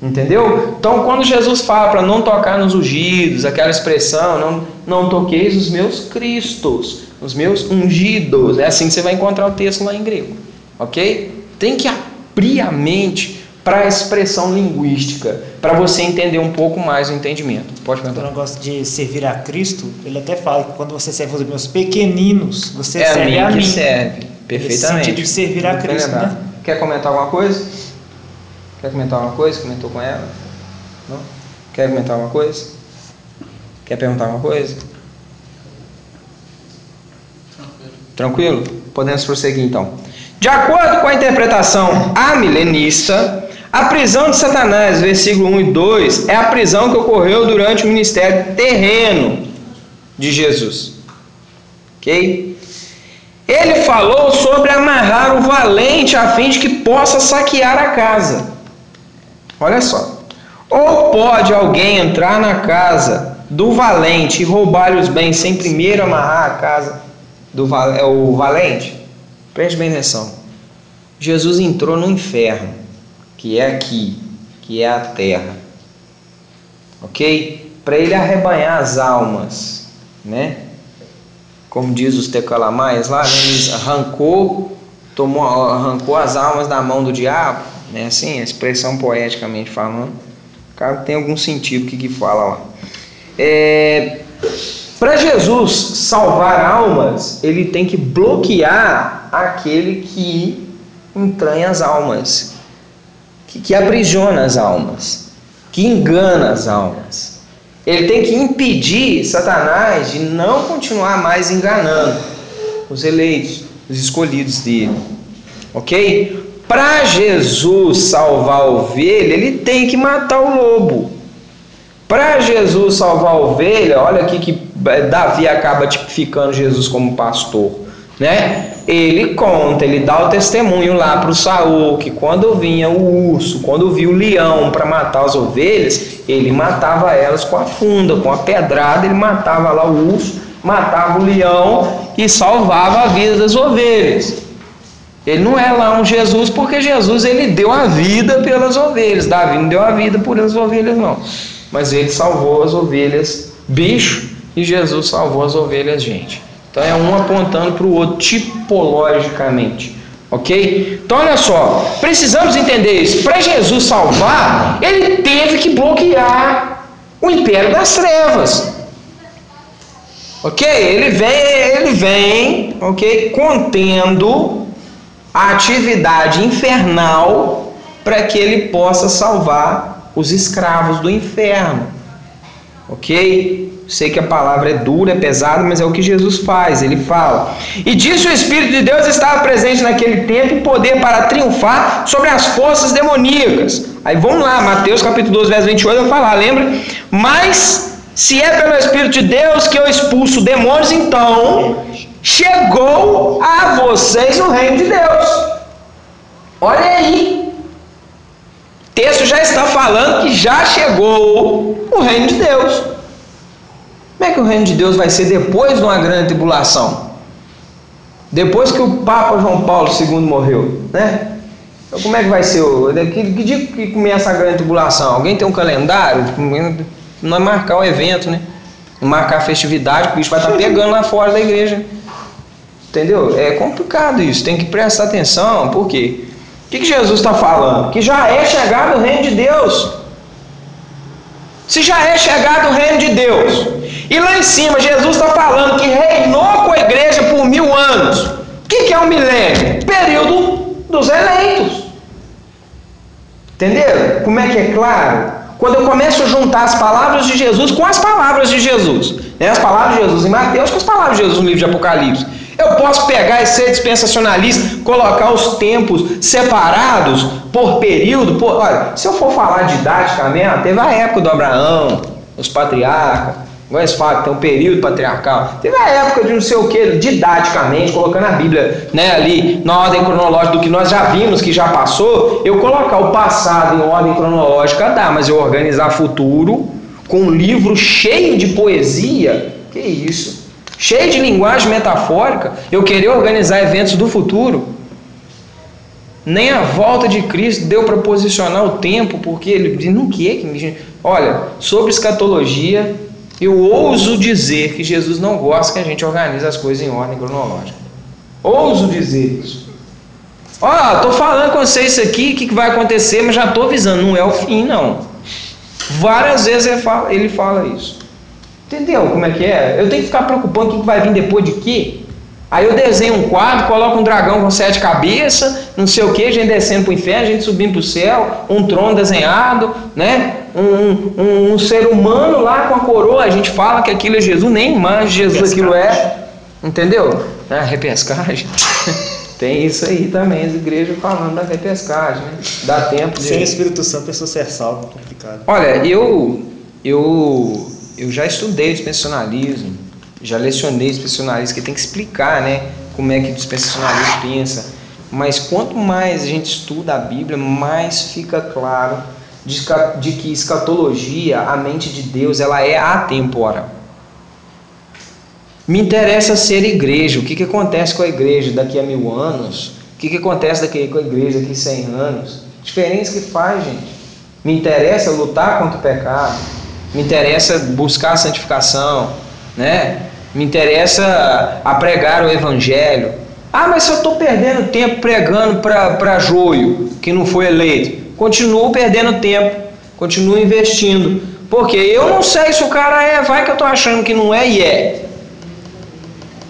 Entendeu? Então, quando Jesus fala para não tocar nos ungidos, aquela expressão, não, não toqueis os meus cristos, os meus ungidos, é assim que você vai encontrar o texto lá em grego. Ok? Tem que abrir a mente para a expressão linguística, para você entender um pouco mais o entendimento. Pode perguntar. O negócio de servir a Cristo, ele até fala que quando você serve os meus pequeninos, você é serve a mim. mim. Que serve. Perfeitamente. sentido de servir a Cristo, né? Quer comentar alguma coisa? Quer comentar alguma coisa? Comentou com ela? Não? Quer comentar alguma coisa? Quer perguntar alguma coisa? Tranquilo? Podemos prosseguir então. De acordo com a interpretação amilenista, a prisão de Satanás, versículo 1 e 2, é a prisão que ocorreu durante o ministério terreno de Jesus. Ok? Ele falou sobre amarrar o valente a fim de que possa saquear a casa. Olha só. Ou pode alguém entrar na casa do valente e roubar-lhe os bens sem primeiro amarrar a casa do é valente? Preste bem atenção. Jesus entrou no inferno, que é aqui, que é a terra. Ok? Para ele arrebanhar as almas, né? como diz os tecalamais lá, né? ele arrancou, tomou, arrancou as almas da mão do diabo, né? assim, a expressão poeticamente falando, claro tem algum sentido que, que fala lá. É, Para Jesus salvar almas, ele tem que bloquear aquele que entranha as almas, que, que aprisiona as almas, que engana as almas. Ele tem que impedir Satanás de não continuar mais enganando os eleitos, os escolhidos dele. Ok? Para Jesus salvar a ovelha, ele tem que matar o lobo. Para Jesus salvar a ovelha, olha aqui que Davi acaba tipificando Jesus como pastor né? Ele conta, ele dá o testemunho lá para o Saul que quando vinha o urso, quando viu o leão para matar as ovelhas, ele matava elas com a funda, com a pedrada, ele matava lá o urso, matava o leão e salvava a vida das ovelhas. Ele não é lá um Jesus porque Jesus ele deu a vida pelas ovelhas. Davi não deu a vida por as ovelhas não, mas ele salvou as ovelhas bicho e Jesus salvou as ovelhas gente. Então é um apontando para o outro tipologicamente. Ok? Então olha só, precisamos entender isso. Para Jesus salvar, ele teve que bloquear o império das trevas. Ok? Ele vem, ele vem, ok, contendo a atividade infernal para que ele possa salvar os escravos do inferno. Ok? Sei que a palavra é dura, é pesada, mas é o que Jesus faz. Ele fala. E disse o Espírito de Deus estava presente naquele tempo em poder para triunfar sobre as forças demoníacas. Aí vamos lá, Mateus capítulo 12, verso 28 vai falar, lembra? Mas se é pelo Espírito de Deus que eu expulso demônios, então chegou a vocês o reino de Deus. Olha aí. texto já está falando que já chegou o reino de Deus. Como é que o reino de Deus vai ser depois de uma grande tribulação? Depois que o Papa João Paulo II morreu, né? Então, como é que vai ser? O, que, que dia que começa a grande tribulação? Alguém tem um calendário? Não é marcar o evento, né? Marcar a festividade, o bicho vai estar pegando lá fora da igreja. Entendeu? É complicado isso, tem que prestar atenção, por quê? O que, que Jesus está falando? Que já é chegado o reino de Deus. Se já é chegado o reino de Deus, e lá em cima Jesus está falando que reinou com a igreja por mil anos. O que, que é um milênio? Período dos eleitos. Entenderam? Como é que é claro? Quando eu começo a juntar as palavras de Jesus com as palavras de Jesus, né? as palavras de Jesus em Mateus com as palavras de Jesus no livro de Apocalipse. Eu posso pegar e ser dispensacionalista, colocar os tempos separados por período. Por, olha, se eu for falar didaticamente, teve a época do Abraão, os patriarcas, Igual eles tem um período patriarcal. Teve a época de não sei o que, didaticamente, colocando a Bíblia né, ali na ordem cronológica do que nós já vimos, que já passou. Eu colocar o passado em ordem cronológica dá, mas eu organizar futuro com um livro cheio de poesia, que isso? Cheio de linguagem metafórica, eu querer organizar eventos do futuro. Nem a volta de Cristo deu para posicionar o tempo, porque ele diz, não que, olha, sobre escatologia eu ouso dizer que Jesus não gosta que a gente organize as coisas em ordem cronológica. Ouso dizer isso. Ó, estou falando com vocês isso aqui, o que, que vai acontecer, mas já estou avisando, não é o fim, não. Várias vezes ele fala, ele fala isso. Entendeu como é que é? Eu tenho que ficar preocupando o que vai vir depois de quê? Aí eu desenho um quadro, coloco um dragão com sete cabeças, não sei o que, a gente descendo para o inferno, a gente subindo para o céu, um trono desenhado, né? Um, um, um, ser humano lá com a coroa, a gente fala que aquilo é Jesus, nem de Jesus aquilo é. Entendeu? Ah, repescagem. *laughs* Tem isso aí também, as igrejas falando da repescagem, né? Dá tempo de. Sem Espírito Santo, a pessoa ser salvo, complicado. Olha, eu, eu, eu já estudei dispensacionalismo já lecionei dispensacionalistas que tem que explicar, né, como é que o dispensacionalista pensa. Mas quanto mais a gente estuda a Bíblia, mais fica claro de, que escatologia, a mente de Deus, ela é atemporal. Me interessa ser igreja. O que, que acontece com a igreja daqui a mil anos? O que, que acontece daqui com a igreja daqui a cem anos? Diferença que faz, gente. Me interessa lutar contra o pecado. Me interessa buscar a santificação né? Me interessa a pregar o evangelho. Ah, mas se eu estou perdendo tempo pregando para joio, que não foi eleito, continuo perdendo tempo, continuo investindo. Porque eu não sei se o cara é, vai que eu estou achando que não é e é.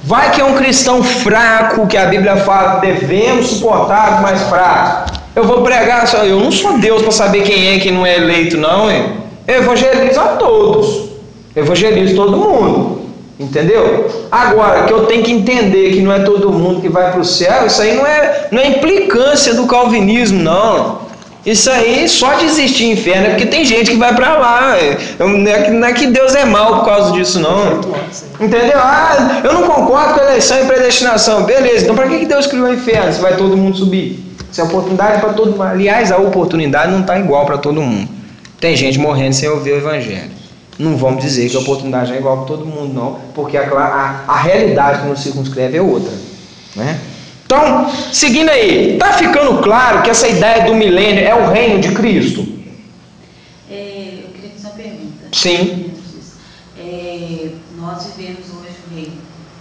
Vai que é um cristão fraco, que a Bíblia fala que devemos suportar mais fracos. Eu vou pregar, eu não sou Deus para saber quem é e quem não é eleito, não. Hein? Evangelizo a todos. Evangelizo todo mundo. Entendeu? Agora, que eu tenho que entender que não é todo mundo que vai para o céu, isso aí não é, não é implicância do calvinismo, não. Isso aí só de existir inferno é porque tem gente que vai para lá. Não é, que, não é que Deus é mal por causa disso, não. Entendeu? Ah, eu não concordo com eleição e predestinação. Beleza, então para que Deus criou o inferno se vai todo mundo subir? Se é oportunidade para todo mundo. Aliás, a oportunidade não está igual para todo mundo. Tem gente morrendo sem ouvir o evangelho. Não vamos dizer que a oportunidade é igual para todo mundo, não, porque a, a, a realidade que nos circunscreve é outra. Né? Então, seguindo aí, está ficando claro que essa ideia do milênio é o reino de Cristo? É, eu queria fazer uma pergunta. Sim. É, nós vivemos hoje o reino.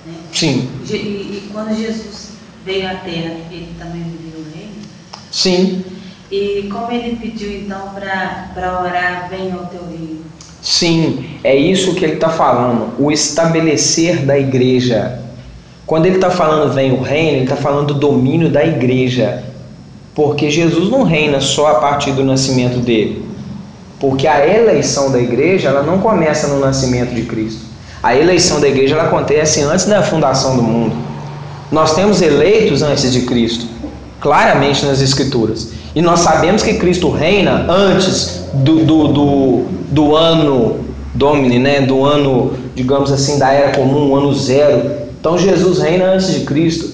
Né? Sim. E, e, quando Jesus veio à Terra, ele também viveu o reino? Sim. E como ele pediu então para orar, venha ao teu reino? Sim, é isso que ele está falando, o estabelecer da igreja. Quando ele está falando vem o reino, ele está falando do domínio da igreja. Porque Jesus não reina só a partir do nascimento dele. Porque a eleição da igreja ela não começa no nascimento de Cristo. A eleição da igreja ela acontece antes da fundação do mundo. Nós temos eleitos antes de Cristo, claramente nas Escrituras. E nós sabemos que Cristo reina antes do, do, do, do ano Domini, né? do ano, digamos assim, da era comum, ano zero. Então Jesus reina antes de Cristo,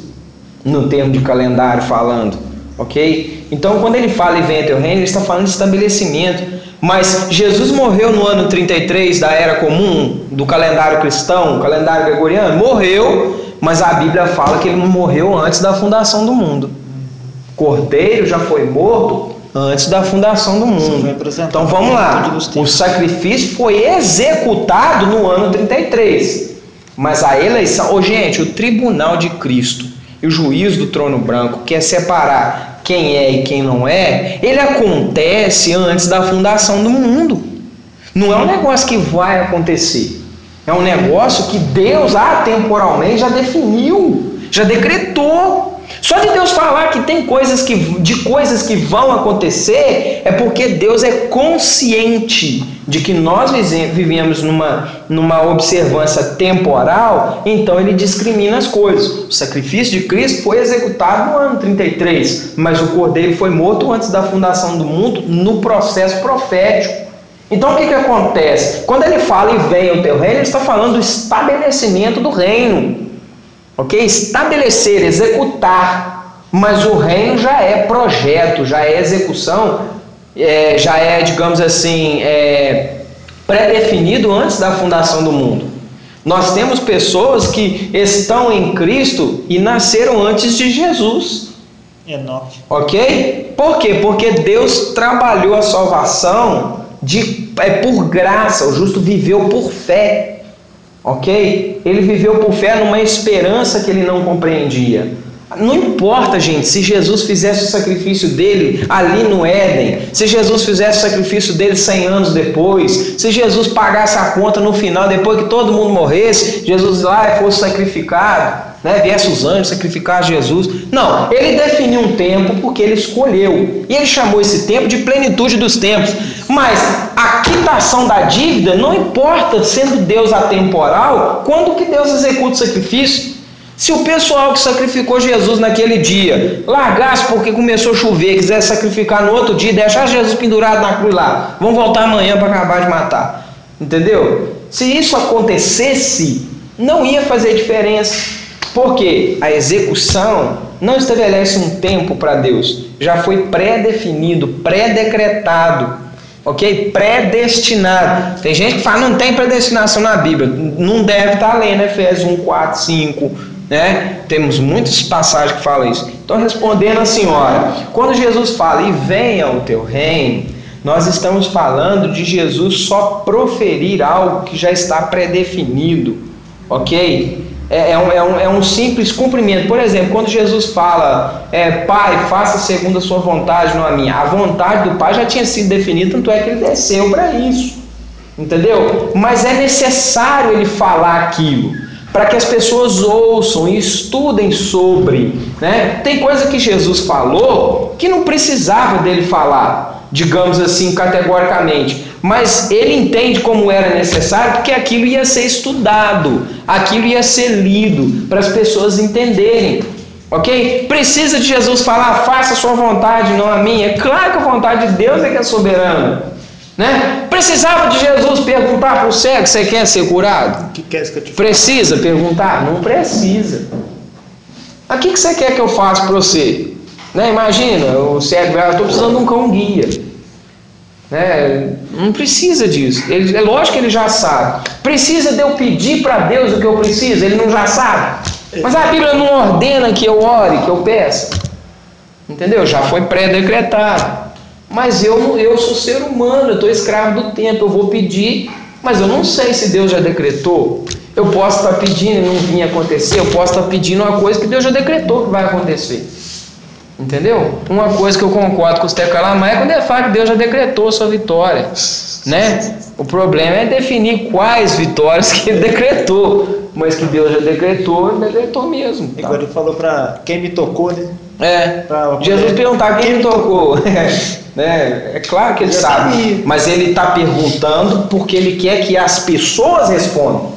no termo de calendário falando. Ok? Então, quando ele fala e venha teu reino, ele está falando de estabelecimento. Mas Jesus morreu no ano 33 da era comum, do calendário cristão, calendário gregoriano? Morreu, mas a Bíblia fala que ele morreu antes da fundação do mundo. Cordeiro já foi morto antes da fundação do mundo. Então vamos lá. O sacrifício foi executado no ano 33. Mas a eleição, oh, gente, o tribunal de Cristo e o juízo do trono branco quer separar quem é e quem não é, ele acontece antes da fundação do mundo. Não é um negócio que vai acontecer. É um negócio que Deus atemporalmente já definiu, já decretou. Só de Deus falar que tem coisas que de coisas que vão acontecer é porque Deus é consciente de que nós vivemos numa, numa observância temporal, então ele discrimina as coisas. O sacrifício de Cristo foi executado no ano 33, mas o cordeiro foi morto antes da fundação do mundo no processo profético. Então o que, que acontece? Quando ele fala e vem o teu reino, ele está falando do estabelecimento do reino. Ok? Estabelecer, executar. Mas o reino já é projeto, já é execução, é, já é, digamos assim, é, pré-definido antes da fundação do mundo. Nós temos pessoas que estão em Cristo e nasceram antes de Jesus. Enoque. Ok? Por quê? Porque Deus trabalhou a salvação de, é por graça, o justo viveu por fé. Ok? Ele viveu por fé numa esperança que ele não compreendia. Não importa, gente, se Jesus fizesse o sacrifício dele ali no Éden, se Jesus fizesse o sacrifício dele 100 anos depois, se Jesus pagasse a conta no final, depois que todo mundo morresse, Jesus lá fosse sacrificado, né, viesse os anjos sacrificar Jesus. Não, ele definiu um tempo porque ele escolheu. E ele chamou esse tempo de plenitude dos tempos. Mas a quitação da dívida não importa, sendo Deus atemporal, quando que Deus executa o sacrifício. Se o pessoal que sacrificou Jesus naquele dia largasse porque começou a chover, quisesse sacrificar no outro dia, deixar Jesus pendurado na cruz lá, vão voltar amanhã para acabar de matar. Entendeu? Se isso acontecesse, não ia fazer diferença. Porque a execução não estabelece um tempo para Deus, já foi pré-definido, pré-decretado, ok? Predestinado. Tem gente que fala não tem predestinação na Bíblia, não deve estar lendo Efésios 1, 4, 5, né? Temos muitas passagens que falam isso. Então, respondendo a senhora, quando Jesus fala e venha o teu reino, nós estamos falando de Jesus só proferir algo que já está predefinido, ok? É, é, um, é, um, é um simples cumprimento. Por exemplo, quando Jesus fala, é, Pai, faça segundo a sua vontade, não a minha, a vontade do Pai já tinha sido definida, tanto é que ele desceu para isso, entendeu? Mas é necessário ele falar aquilo para que as pessoas ouçam e estudem sobre. Né? Tem coisa que Jesus falou que não precisava dele falar, digamos assim, categoricamente, mas ele entende como era necessário porque aquilo ia ser estudado, aquilo ia ser lido para as pessoas entenderem. Ok? Precisa de Jesus falar, faça a sua vontade, não a minha. É claro que a vontade de Deus é que é soberana. Né? Precisava de Jesus perguntar para o cego: Você quer ser curado? Que que eu te Precisa perguntar? Não precisa. O que, que você quer que eu faça para você? Né? Imagina, o cego, estou precisando de um cão guia. Né? Não precisa disso. Ele, é lógico que ele já sabe. Precisa de eu pedir para Deus o que eu preciso? Ele não já sabe. Mas a Bíblia não ordena que eu ore, que eu peça. Entendeu? Já foi pré-decretado. Mas eu, eu sou ser humano, eu estou escravo do tempo, eu vou pedir, mas eu não sei se Deus já decretou. Eu posso estar pedindo e não vir acontecer, eu posso estar pedindo uma coisa que Deus já decretou que vai acontecer. Entendeu? Uma coisa que eu concordo com o Steco Calamar é quando ele fala que Deus já decretou a sua vitória. Né? O problema é definir quais vitórias que ele *laughs* decretou. Mas que Deus já decretou, ele decretou mesmo. Tá? Agora ele falou para quem me tocou, né? É. Pra- Jesus perguntar quem me tocou. *laughs* né? É claro que ele sabe. sabia. Mas ele está perguntando porque ele quer que as pessoas respondam.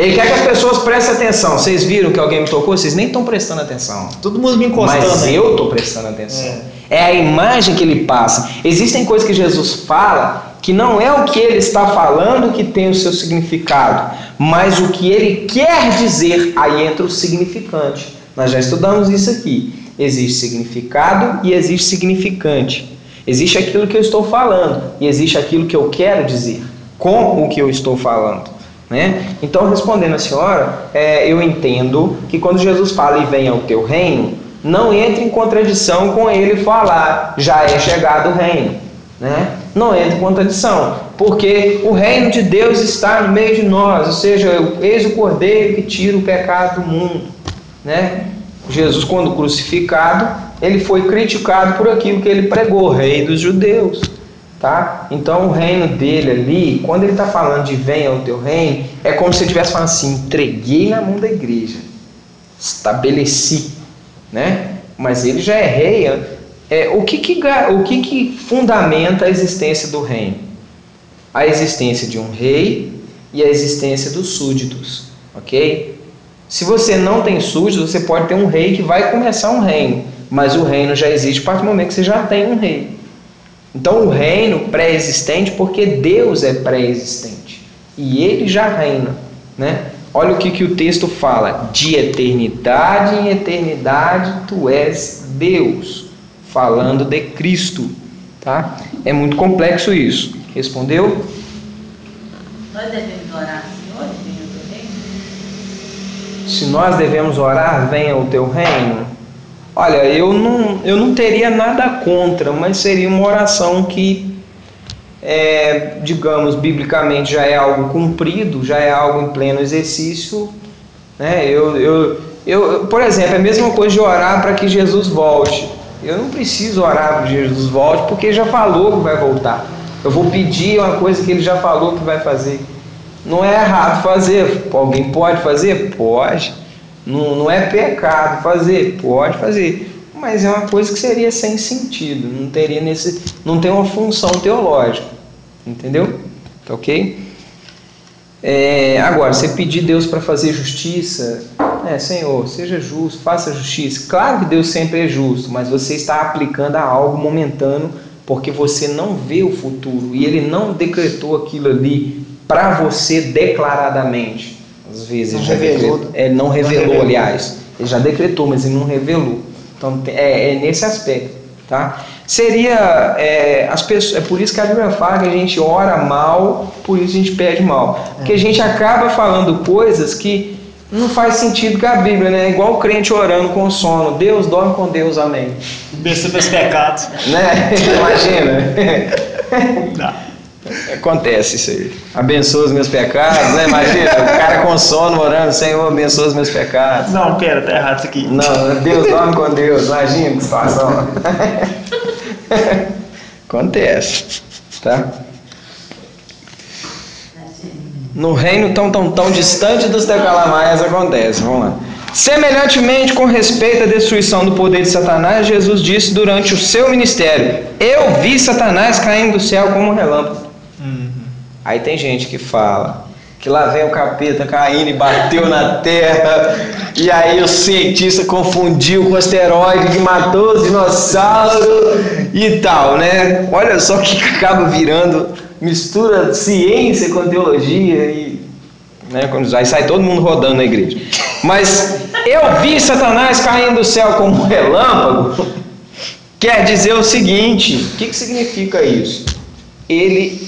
Ele quer que as pessoas prestem atenção. Vocês viram que alguém me tocou? Vocês nem estão prestando atenção. Todo mundo me encostando. Mas né? eu estou prestando atenção. É. a imagem que ele passa. Existem coisas que Jesus fala que não é o que ele está falando que tem o seu significado, mas o que ele quer dizer, aí entra o significante. Nós já estudamos isso aqui. existe significado e existe significante. Existe aquilo que eu estou falando e existe aquilo que eu quero dizer com o que eu estou falando. Né? Então, respondendo a senhora, é, eu entendo que quando Jesus fala e venha o teu reino, não entre em contradição com ele falar já é chegado o reino. Né? Não entra em contradição, porque o reino de Deus está no meio de nós, ou seja, eis o cordeiro que tira o pecado do mundo. Né? Jesus, quando crucificado, ele foi criticado por aquilo que ele pregou, rei dos judeus. Tá? Então o reino dele ali, quando ele está falando de venha o teu reino, é como se ele estivesse falando assim: entreguei na mão da igreja, estabeleci, né? Mas ele já é rei. É, o que que, o que que fundamenta a existência do reino? A existência de um rei e a existência dos súditos, ok? Se você não tem súditos, você pode ter um rei que vai começar um reino, mas o reino já existe a partir do momento que você já tem um rei. Então o reino pré-existente, porque Deus é pré-existente e ele já reina, né? Olha o que, que o texto fala: de eternidade em eternidade tu és Deus, falando de Cristo, tá? É muito complexo isso. Respondeu? Nós devemos orar, Senhor, venha o teu reino? Se nós devemos orar, venha o teu reino. Olha, eu não, eu não teria nada contra, mas seria uma oração que, é, digamos, biblicamente já é algo cumprido, já é algo em pleno exercício. Né? Eu, eu, eu, por exemplo, é a mesma coisa de orar para que Jesus volte. Eu não preciso orar para que Jesus volte, porque já falou que vai voltar. Eu vou pedir uma coisa que ele já falou que vai fazer. Não é errado fazer. Alguém pode fazer? Pode. Não, não é pecado fazer, pode fazer, mas é uma coisa que seria sem sentido, não teria nesse, não tem uma função teológica, entendeu? Tá ok? É, agora, você pedir Deus para fazer justiça, é, Senhor, seja justo, faça justiça. Claro que Deus sempre é justo, mas você está aplicando a algo momentâneo porque você não vê o futuro e Ele não decretou aquilo ali para você declaradamente. Vezes Não ele já revelou. decretou. É, não revelou, revelou. aliás. Ele já decretou, mas ele não revelou. Então é, é nesse aspecto. Tá? Seria. É, as pessoas, é por isso que a Bíblia fala que a gente ora mal, por isso a gente pede mal. Porque a gente acaba falando coisas que não faz sentido com a Bíblia, né? Igual o crente orando com sono. Deus dorme com Deus, amém. Abençoa meus pecados. Né? *laughs* Imagina. Dá. Acontece isso aí. Abençoa os meus pecados, né? Imagina, o cara com sono orando, Senhor, abençoa os meus pecados. Não, pera, tá errado isso aqui. Não, Deus dorme com Deus, imagina que situação. *laughs* Acontece, tá? No reino tão, tão, tão distante dos decalamaias acontece, vamos lá. Semelhantemente, com respeito à destruição do poder de Satanás, Jesus disse durante o seu ministério: Eu vi Satanás caindo do céu como um relâmpago. Aí tem gente que fala que lá vem o capeta caindo e bateu na terra, e aí o cientista confundiu com o asteroide que matou os dinossauros e tal, né? Olha só que acaba virando mistura ciência com teologia e né, aí sai todo mundo rodando na igreja. Mas eu vi Satanás caindo do céu como um relâmpago. Quer dizer o seguinte: o que, que significa isso? Ele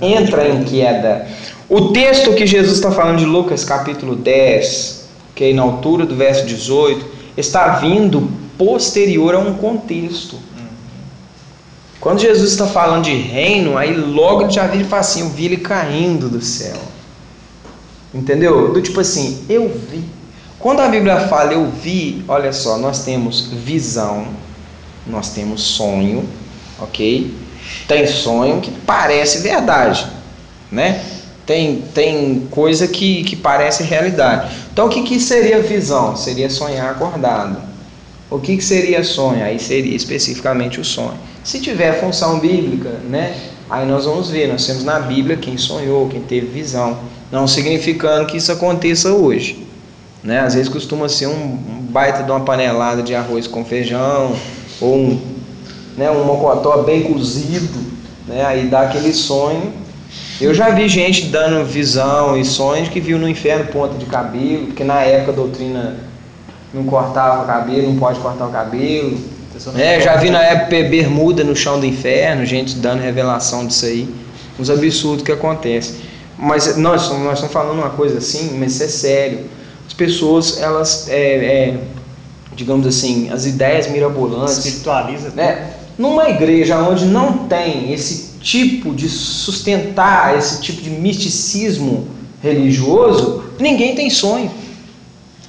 entra em queda. O texto que Jesus está falando de Lucas capítulo 10, que é na altura do verso 18, está vindo posterior a um contexto. Quando Jesus está falando de reino, aí logo já vira e fala assim: Eu vi ele caindo do céu. Entendeu? Do tipo assim, eu vi. Quando a Bíblia fala eu vi, olha só, nós temos visão, nós temos sonho, ok? Tem sonho que parece verdade, né? Tem, tem coisa que, que parece realidade. Então o que, que seria visão? Seria sonhar acordado. O que, que seria sonho? Aí seria especificamente o sonho. Se tiver função bíblica, né? Aí nós vamos ver, nós temos na Bíblia quem sonhou, quem teve visão. Não significando que isso aconteça hoje. Né? Às vezes costuma ser um, um baita de uma panelada de arroz com feijão, ou um, né, um mocotó bem cozido, né? aí dá aquele sonho. Eu já vi gente dando visão e sonhos que viu no inferno ponta de cabelo, porque na época a doutrina não cortava o cabelo, não pode cortar o cabelo. É, já vi na época bermuda no chão do inferno, gente dando revelação disso aí. Uns absurdos que acontecem. Mas nós, nós estamos falando uma coisa assim, mas isso é sério. As pessoas, elas, é, é, digamos assim, as ideias mirabolantes, Espiritualiza. né? Numa igreja onde não tem esse tipo de sustentar, esse tipo de misticismo religioso, ninguém tem sonho.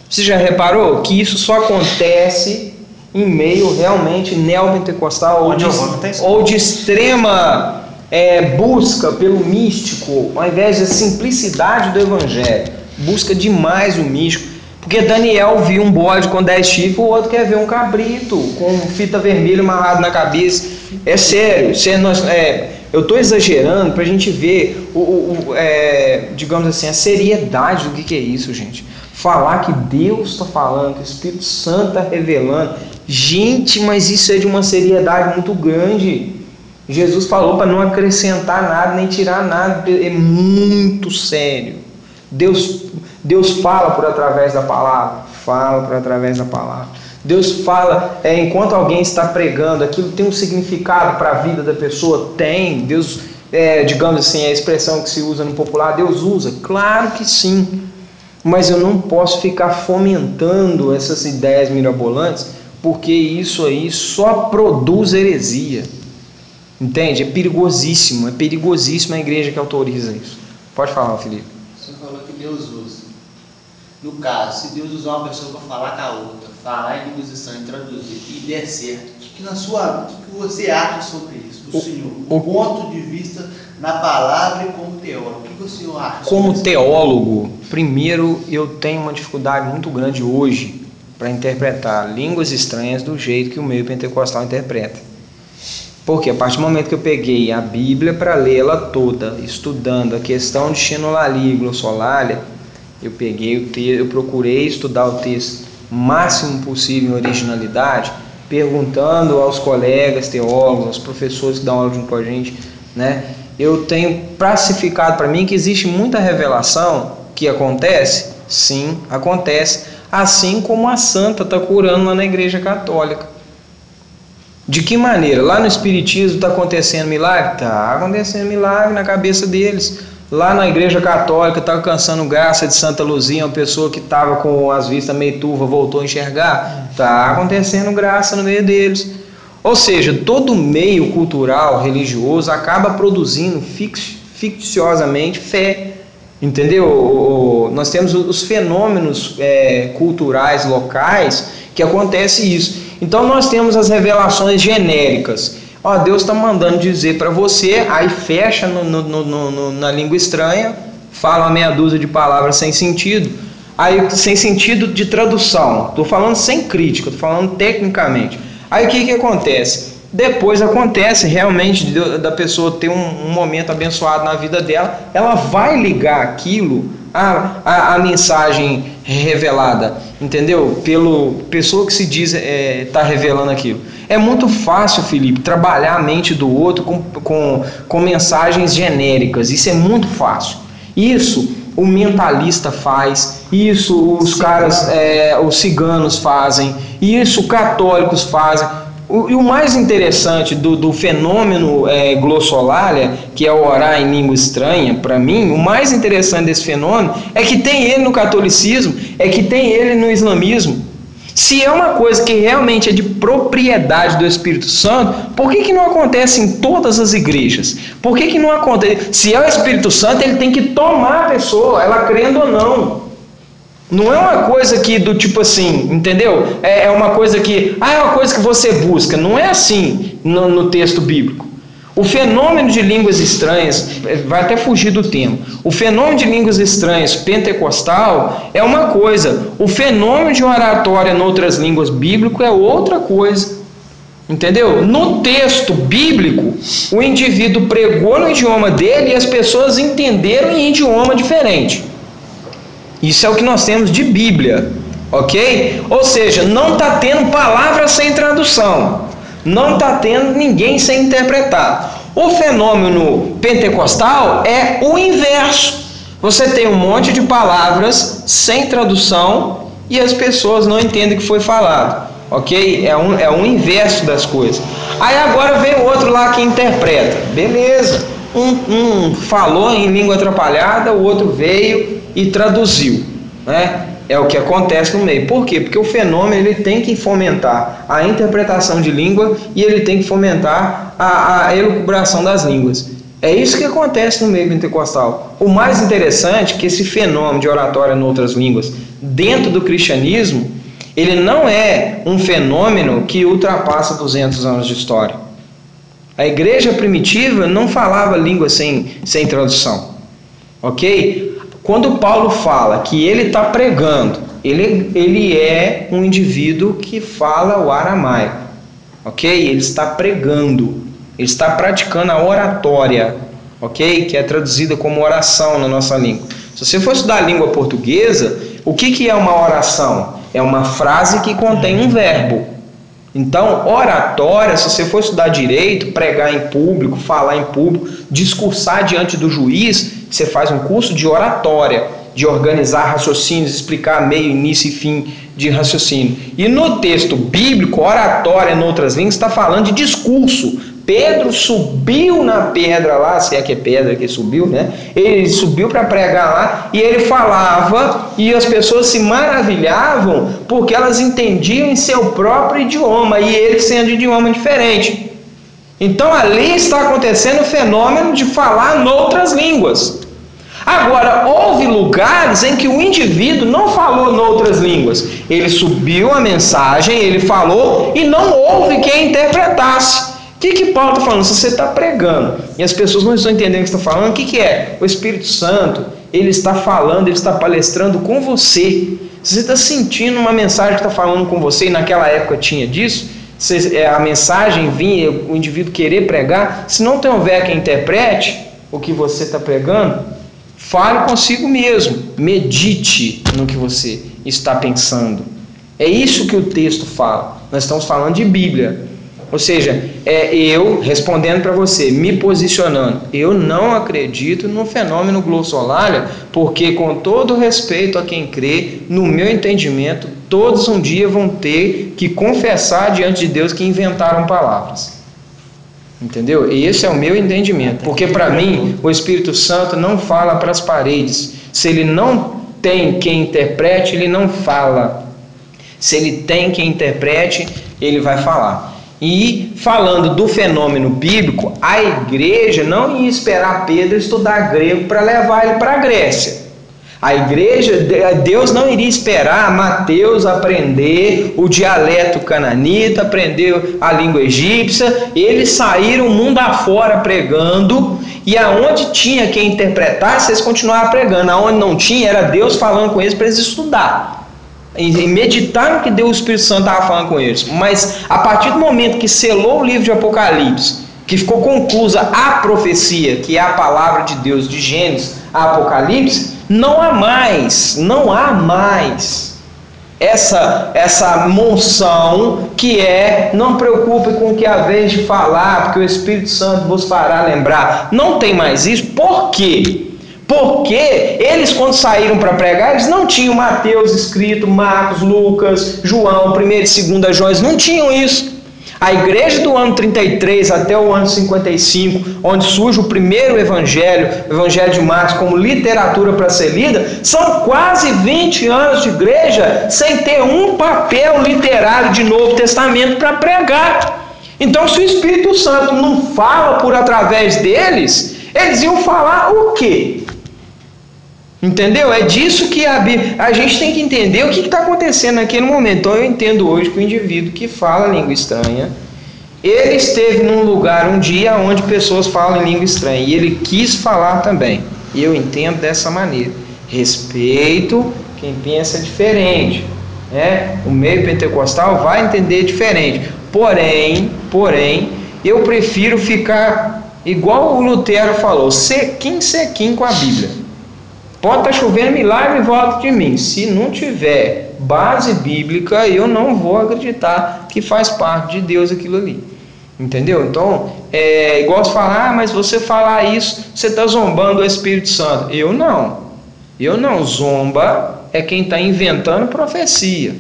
Você já reparou que isso só acontece em meio realmente neopentecostal ou de, ou de extrema é, busca pelo místico, ao invés da simplicidade do evangelho. Busca demais o místico. Porque Daniel viu um bode com dez chifres, o outro quer ver um cabrito com fita vermelha amarrado na cabeça. É sério, é, é, eu estou exagerando para a gente ver, o, o- o, é, digamos assim, a seriedade do que, que é isso, gente. Falar que Deus está falando, que o Espírito Santo está revelando. Gente, mas isso é de uma seriedade muito grande. Jesus falou para não acrescentar nada nem tirar nada, é muito sério. Deus, Deus fala por através da palavra, fala por através da palavra. Deus fala, é, enquanto alguém está pregando, aquilo tem um significado para a vida da pessoa? Tem. Deus, é, digamos assim, a expressão que se usa no popular, Deus usa? Claro que sim. Mas eu não posso ficar fomentando essas ideias mirabolantes, porque isso aí só produz heresia. Entende? É perigosíssimo, é perigosíssimo a igreja que autoriza isso. Pode falar, Felipe. Você falou que Deus usa. No caso, se Deus usar uma pessoa para falar com a outra, falar em línguas estranhas, traduzir e der certo, o que, na sua, o que, você acha sobre isso, o, O- senhor? o- O ponto de vista na palavra e como teólogo. O que, que o senhor acha? sobre Como teólogo, primeiro eu tenho uma dificuldade muito grande hoje para interpretar línguas estranhas do jeito que o meio pentecostal interpreta. Porque a partir do momento que eu peguei a Bíblia para lê-la toda, estudando a questão de xenolalia e glossolalia, eu peguei o texto, eu procurei estudar o texto máximo possível em originalidade, perguntando aos colegas teólogos, aos professores que dão aula junto com a gente, né? Eu tenho pacificado para mim que existe muita revelação que acontece, sim, acontece, assim como a santa está curando lá na igreja católica. De que maneira? Lá no Espiritismo está acontecendo milagre? Está acontecendo milagre na cabeça deles. Lá na Igreja Católica está alcançando graça de Santa Luzia, uma pessoa que estava com as vistas meio turva voltou a enxergar? Está acontecendo graça no meio deles. Ou seja, todo meio cultural, religioso, acaba produzindo ficciosamente fé. Entendeu? Nós temos os fenômenos é, culturais locais que acontece isso. Então nós temos as revelações genéricas. Ó, Deus está mandando dizer para você, aí fecha no- no- no- na língua estranha, fala uma meia dúzia de palavras sem sentido, aí sem sentido de tradução. Estou falando sem crítica, estou falando tecnicamente. Aí o que, que acontece? Depois acontece realmente da pessoa ter um, um momento abençoado na vida dela, ela vai ligar aquilo à, à, à mensagem revelada, entendeu? Pelo pessoa que se diz está revelando aquilo. É muito fácil, Felipe, trabalhar a mente do outro com, com, com mensagens genéricas. Isso é muito fácil. Isso o mentalista faz, isso os caras, é, os ciganos fazem, isso católicos fazem. O, e o mais interessante do, do fenômeno é, glossolalia, que é orar em língua estranha, para mim, o mais interessante desse fenômeno é que tem ele no catolicismo, é que tem ele no islamismo. Se é uma coisa que realmente é de propriedade do Espírito Santo, por que, que não acontece em todas as igrejas? Por que, que não acontece? Se é o Espírito Santo, ele tem que tomar a pessoa, ela crendo ou não. Não é uma coisa que do tipo assim, entendeu? É, é uma coisa que, ah, é uma coisa que você busca. Não é assim no, no texto bíblico. O fenômeno de línguas estranhas, vai até fugir do tema. O fenômeno de línguas estranhas pentecostal é uma coisa. O fenômeno de oratória em outras línguas bíblico é outra coisa. Entendeu? No texto bíblico, o indivíduo pregou no idioma dele e as pessoas entenderam em idioma diferente. Isso é o que nós temos de Bíblia, ok? Ou seja, não está tendo palavras sem tradução, não está tendo ninguém sem interpretar. O fenômeno pentecostal é o inverso. Você tem um monte de palavras sem tradução e as pessoas não entendem o que foi falado. Ok? É um, é um inverso das coisas. Aí agora vem o outro lá que interpreta. Beleza. Um, um falou em língua atrapalhada, o outro veio e traduziu. Né? É o que acontece no meio. Por quê? Porque o fenômeno ele tem que fomentar a interpretação de língua e ele tem que fomentar a, a elucubração das línguas. É isso que acontece no meio pentecostal. O mais interessante é que esse fenômeno de oratória em outras línguas, dentro do cristianismo, ele não é um fenômeno que ultrapassa 200 anos de história. A igreja primitiva não falava língua sem, sem tradução. Ok? Quando Paulo fala que ele está pregando, ele, ele é um indivíduo que fala o aramaico. Ok? Ele está pregando. Ele está praticando a oratória, ok? Que é traduzida como oração na nossa língua. Se você for estudar a língua portuguesa, o que, que é uma oração? É uma frase que contém um verbo. Então, oratória, se você for estudar direito, pregar em público, falar em público, discursar diante do juiz, você faz um curso de oratória, de organizar raciocínios, explicar meio, início e fim de raciocínio. E no texto bíblico, oratória, em outras línguas, está falando de discurso, Pedro subiu na pedra lá, se é que é pedra que subiu, né? Ele subiu para pregar lá e ele falava e as pessoas se maravilhavam porque elas entendiam em seu próprio idioma e ele sendo de idioma diferente. Então ali está acontecendo o fenômeno de falar noutras línguas. Agora, houve lugares em que o indivíduo não falou noutras línguas. Ele subiu a mensagem, ele falou e não houve quem interpretasse. O que, que Paulo está falando? Se você está pregando e as pessoas não estão entendendo o que está falando, o que, que é? O Espírito Santo, ele está falando, ele está palestrando com você. Se você está sentindo uma mensagem que está falando com você, e naquela época tinha disso, a mensagem vinha, o indivíduo querer pregar, se não tem houver quem interprete o que você está pregando, fale consigo mesmo, medite no que você está pensando. É isso que o texto fala. Nós estamos falando de Bíblia. Ou seja, é eu respondendo para você, me posicionando. Eu não acredito no fenômeno glossolalia, porque com todo respeito a quem crê, no meu entendimento, todos um dia vão ter que confessar diante de Deus que inventaram palavras. Entendeu? E esse é o meu entendimento. Porque para mim, o Espírito Santo não fala para as paredes. Se ele não tem quem interprete, ele não fala. Se ele tem quem interprete, ele vai falar. E falando do fenômeno bíblico, a igreja não ia esperar Pedro estudar grego para levar ele para a Grécia. A igreja, Deus não iria esperar Mateus aprender o dialeto cananita, aprender a língua egípcia. Eles saíram mundo afora pregando, e aonde tinha quem interpretasse, eles continuavam pregando. Aonde não tinha, era Deus falando com eles para eles estudar em meditar no que Deus o Espírito Santo estava falando com eles. Mas a partir do momento que selou o livro de Apocalipse, que ficou conclusa a profecia, que é a palavra de Deus de Gênesis a Apocalipse, não há mais, não há mais essa essa monção que é não preocupe com o que a vez de falar, porque o Espírito Santo vos fará lembrar. Não tem mais isso. Por quê? Porque eles, quando saíram para pregar, eles não tinham Mateus escrito, Marcos, Lucas, João, 1 e 2 João, não tinham isso. A igreja do ano 33 até o ano 55, onde surge o primeiro evangelho, o evangelho de Marcos, como literatura para ser lida, são quase 20 anos de igreja sem ter um papel literário de Novo Testamento para pregar. Então, se o Espírito Santo não fala por através deles, eles iam falar o quê? Entendeu? É disso que a, a gente tem que entender o que está acontecendo naquele momento. Então eu entendo hoje que o indivíduo que fala língua estranha, ele esteve num lugar um dia onde pessoas falam língua estranha e ele quis falar também. E eu entendo dessa maneira. Respeito quem pensa diferente. Né? O meio pentecostal vai entender diferente. Porém, porém, eu prefiro ficar igual o Lutero falou, sequim, sequim com a Bíblia. Pode estar tá chovendo milagre em volta de mim. Se não tiver base bíblica, eu não vou acreditar que faz parte de Deus aquilo ali. Entendeu? Então, é igual você falar, ah, mas você falar isso, você está zombando o Espírito Santo. Eu não. Eu não. Zomba é quem está inventando profecia.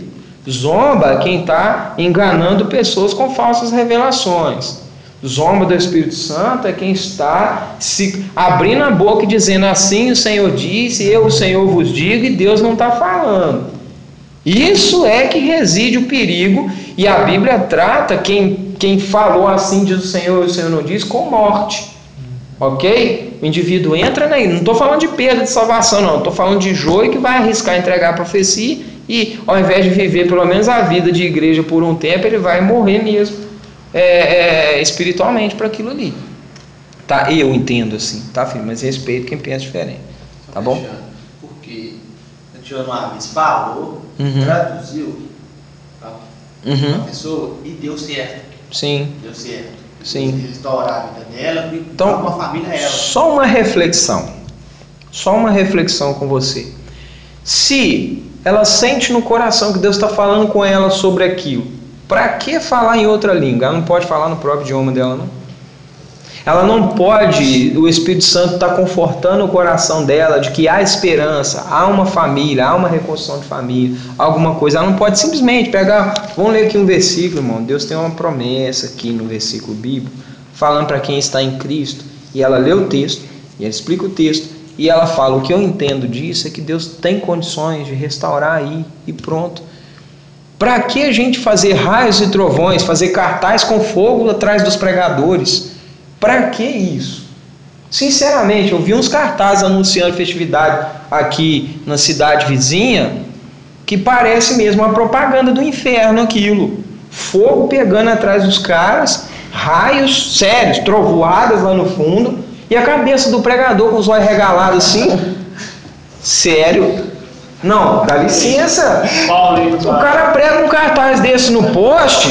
Zomba é quem está enganando pessoas com falsas revelações. Zomba do Espírito Santo é quem está se abrindo a boca e dizendo assim o Senhor disse, eu o Senhor vos digo, e Deus não está falando. Isso é que reside o perigo, e a Bíblia trata quem, quem falou assim, diz o Senhor, e o Senhor não diz, com morte. Ok? O indivíduo entra naí. Não estou falando de perda de salvação, não. Estou falando de joio que vai arriscar entregar a profecia e, ao invés de viver pelo menos a vida de igreja por um tempo, ele vai morrer mesmo é, é, espiritualmente para aquilo ali. Tá? Eu entendo assim, tá, filho? Mas respeito quem pensa diferente. Tá bom? Porque a tia uma vez falou, Uhum. traduziu para Uhum. uma pessoa e deu certo. Sim. Deu certo. Sim. Restaurar a vida dela e Então, então, uma família ela. Só uma reflexão. Só uma reflexão com você. Se ela sente no coração que Deus está falando com ela sobre aquilo, para que falar em outra língua? Ela não pode falar no próprio idioma dela, não? Ela não pode, o Espírito Santo está confortando o coração dela de que há esperança, há uma família, há uma reconstrução de família, alguma coisa. Ela não pode simplesmente pegar. Vamos ler aqui um versículo, irmão. Deus tem uma promessa aqui no versículo bíblico, falando para quem está em Cristo. E ela lê o texto, e ela explica o texto, e ela fala: o que eu entendo disso é que Deus tem condições de restaurar aí, e pronto. Para que a gente fazer raios e trovões, fazer cartaz com fogo atrás dos pregadores? Para que isso? Sinceramente, eu vi uns cartazes anunciando festividade aqui na cidade vizinha que parece mesmo uma propaganda do inferno aquilo. Fogo pegando atrás dos caras, raios sérios, trovoadas lá no fundo e a cabeça do pregador com os olhos regalados assim. Sério? Não, dá licença. O cara prega um cartaz desse no poste.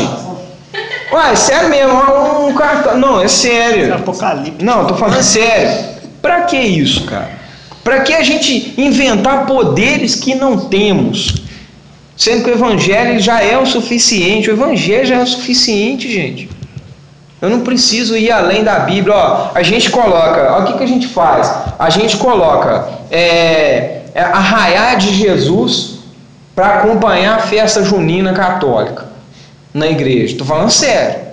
Ué, sério mesmo, um cartaz. Não, é sério. Apocalipse. Não, tô falando sério. Pra que isso, cara? Pra que a gente inventar poderes que não temos? Sendo que o evangelho já é o suficiente. O evangelho já é o suficiente, gente. Eu não preciso ir além da Bíblia. Ó, a gente coloca, ó, o que, que a gente faz? A gente coloca é, é, arraiar de Jesus para acompanhar a festa junina católica na igreja. Estou falando sério.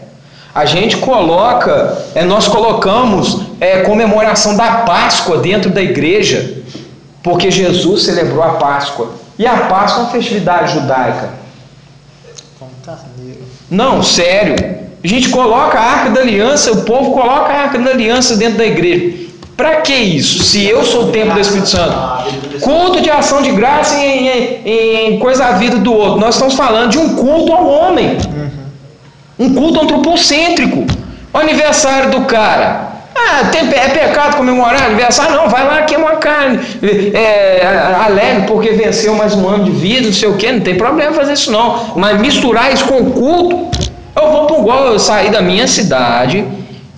A gente coloca, é, nós colocamos é, comemoração da Páscoa dentro da igreja, porque Jesus celebrou a Páscoa. E a Páscoa é uma festividade judaica. Não, sério. A gente coloca a arca da aliança, o povo coloca a arca da aliança dentro da igreja. Para que isso? Se eu sou o templo do Espírito Santo. Culto de ação de graça em, em, em coisa a vida do outro. Nós estamos falando de um culto ao homem. Um culto antropocêntrico. O aniversário do cara. Ah, tem, é pecado comemorar aniversário? Não, vai lá, queima uma carne. É, alegre porque venceu mais um ano de vida, não sei o que, não tem problema fazer isso não. Mas misturar isso com o culto, eu vou para igual eu saí da minha cidade,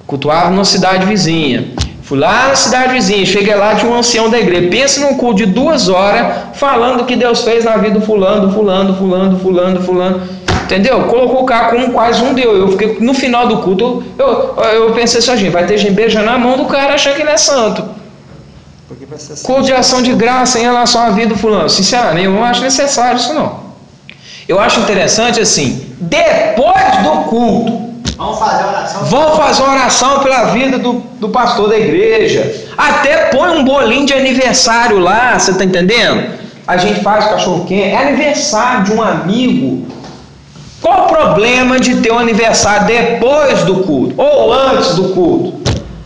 cultuava numa cidade vizinha. Fui lá na cidade vizinha, cheguei lá de um ancião da igreja. Pensa num culto de duas horas falando o que Deus fez na vida do fulano, fulano, fulano, fulano, fulano. Entendeu? Colocou o cara como quase um Deus. Eu fiquei no final do culto, eu, eu, eu pensei assim, gente, vai ter gente beijando a mão do cara achando que ele é santo. Culto de ação de graça em relação à vida do fulano. Sinceramente, eu não acho necessário isso não. Eu acho interessante assim, depois do culto, Vamos fazer oração. Vão fazer oração pela vida do, do pastor da igreja. Até põe um bolinho de aniversário lá, você tá entendendo? A gente faz cachorro quente. É aniversário de um amigo. Qual o problema de ter um aniversário depois do culto? Ou antes do culto?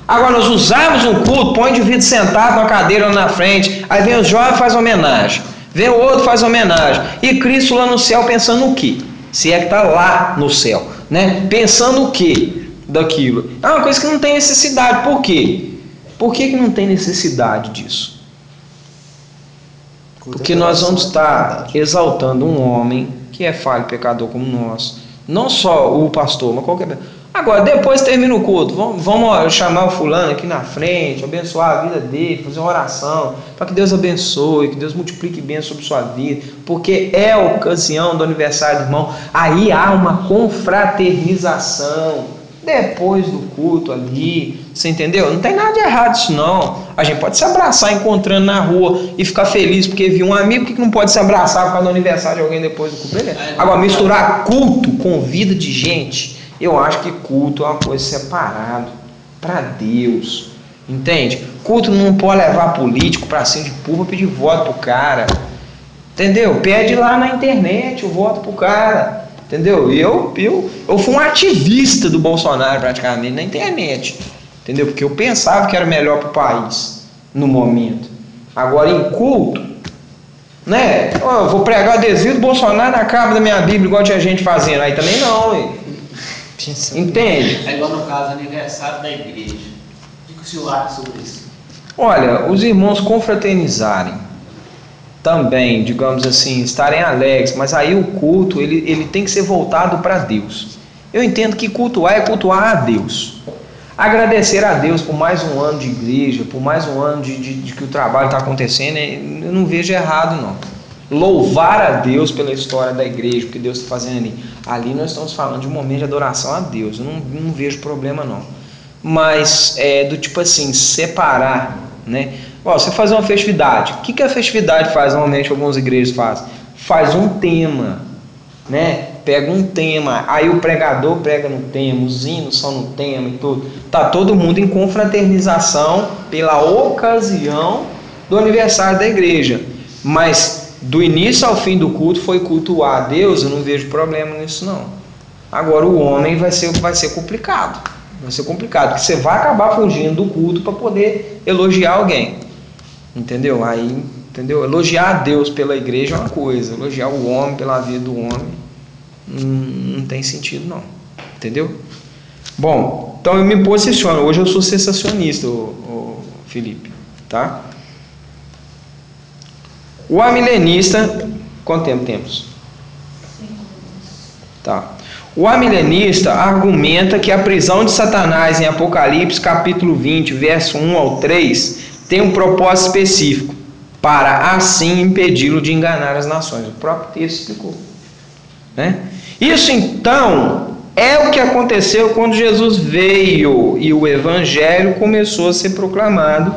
Agora, nós usamos um culto, põe o indivíduo sentado na cadeira lá na frente, aí vem o jovem e faz homenagem. Vem o outro faz homenagem. E Cristo lá no céu pensando o quê? Se é que está lá no céu né? Pensando o que daquilo? É uma coisa que não tem necessidade. Por quê? Por que, que não tem necessidade disso? Porque nós vamos estar exaltando um homem que é falho, pecador como nós. Não só o pastor, mas qualquer. Agora, depois termina o culto, vamos, vamos chamar o fulano aqui na frente, abençoar a vida dele, fazer uma oração, para que Deus abençoe, que Deus multiplique bem sobre sua vida, porque é a ocasião do aniversário do irmão. Aí há uma confraternização. Depois do culto ali, Você entendeu? Não tem nada de errado isso não. A gente pode se abraçar encontrando na rua e ficar feliz porque viu um amigo. Por que que não pode se abraçar por causa do aniversário de alguém depois do culto? Beleza. Agora, misturar culto com vida de gente, eu acho que culto é uma coisa separada para Deus. Entende? Culto não pode levar político para cima de público pedir voto pro cara. Entendeu? Pede lá na internet o voto pro cara. Entendeu? Eu, eu, eu fui um ativista do Bolsonaro praticamente na internet. Entendeu? Porque eu pensava que era melhor para o país no momento. Agora, em culto, né? Eu vou pregar adesivo do Bolsonaro na capa da minha Bíblia, igual tinha gente fazendo. Aí também não, Entende? É igual no caso aniversário da igreja. O que o senhor acha sobre isso? Olha, os irmãos confraternizarem também, digamos assim, estarem alegres, mas aí o culto ele, ele tem que ser voltado para Deus. Eu entendo que cultuar é cultuar a Deus. Agradecer a Deus por mais um ano de igreja, por mais um ano de, de, de que o trabalho está acontecendo, é, eu não vejo errado não. Louvar a Deus pela história da igreja, o que Deus está fazendo ali. Ali nós estamos falando de um momento de adoração a Deus, eu não, não vejo problema não. Mas é do tipo assim, separar, né? Ó, você fazer uma festividade, o que, que a festividade faz normalmente, algumas igrejas fazem? Faz um tema, né? Pega um tema, aí o pregador prega no tema, os hinos são no tema e tudo. Tá todo mundo em confraternização pela ocasião do aniversário da igreja. Mas do início ao fim do culto foi cultuar a Deus, eu não vejo problema nisso não. Agora o homem vai ser, vai ser complicado. Vai ser complicado, porque você vai acabar fugindo do culto para poder elogiar alguém. Entendeu? Aí, entendeu? Elogiar a Deus pela igreja é uma coisa, elogiar o homem pela vida do homem não, não tem sentido não. Entendeu? Bom, então eu me posiciono. Hoje eu sou sensacionista, ô, Felipe, tá? O amilenista, quanto tempo temos? Tá. O amilenista argumenta que a prisão de Satanás em Apocalipse capítulo 20, verso 1 ao 3, tem um propósito específico, para assim impedi-lo de enganar as nações. O próprio texto explicou. Né? Isso então é o que aconteceu quando Jesus veio e o evangelho começou a ser proclamado,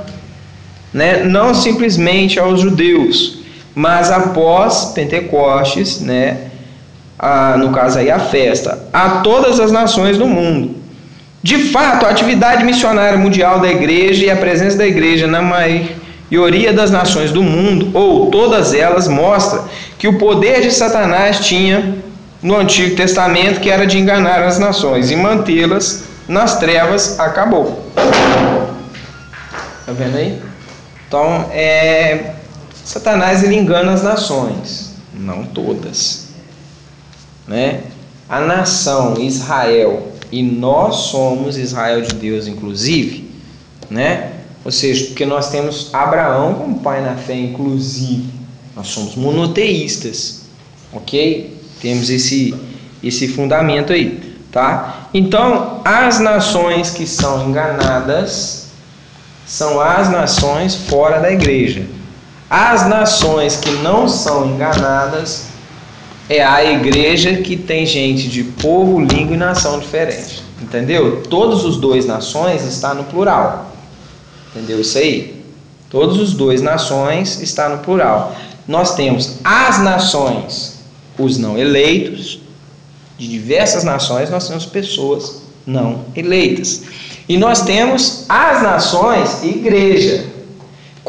né? não simplesmente aos judeus, mas após Pentecostes, né? A, no caso aí a festa, a todas as nações do mundo. De fato, a atividade missionária mundial da igreja e a presença da igreja na maioria das nações do mundo, ou todas elas, mostra que o poder de Satanás tinha no Antigo Testamento, que era de enganar as nações e mantê-las nas trevas, acabou. Tá vendo aí? Então, é, Satanás ele engana as nações, não todas. Né? A nação Israel, e nós somos Israel de Deus, inclusive, né? Ou seja, porque nós temos Abraão como pai na fé, inclusive. Nós somos monoteístas, ok? Temos esse, esse fundamento aí, tá? Então, as nações que são enganadas são as nações fora da igreja. As nações que não são enganadas é a igreja que tem gente de povo, língua e nação diferente. Entendeu? Todos os dois nações está no plural. Entendeu isso aí? Todos os dois nações está no plural. Nós temos as nações, os não eleitos, de diversas nações, nós temos pessoas não eleitas. E nós temos as nações, igreja.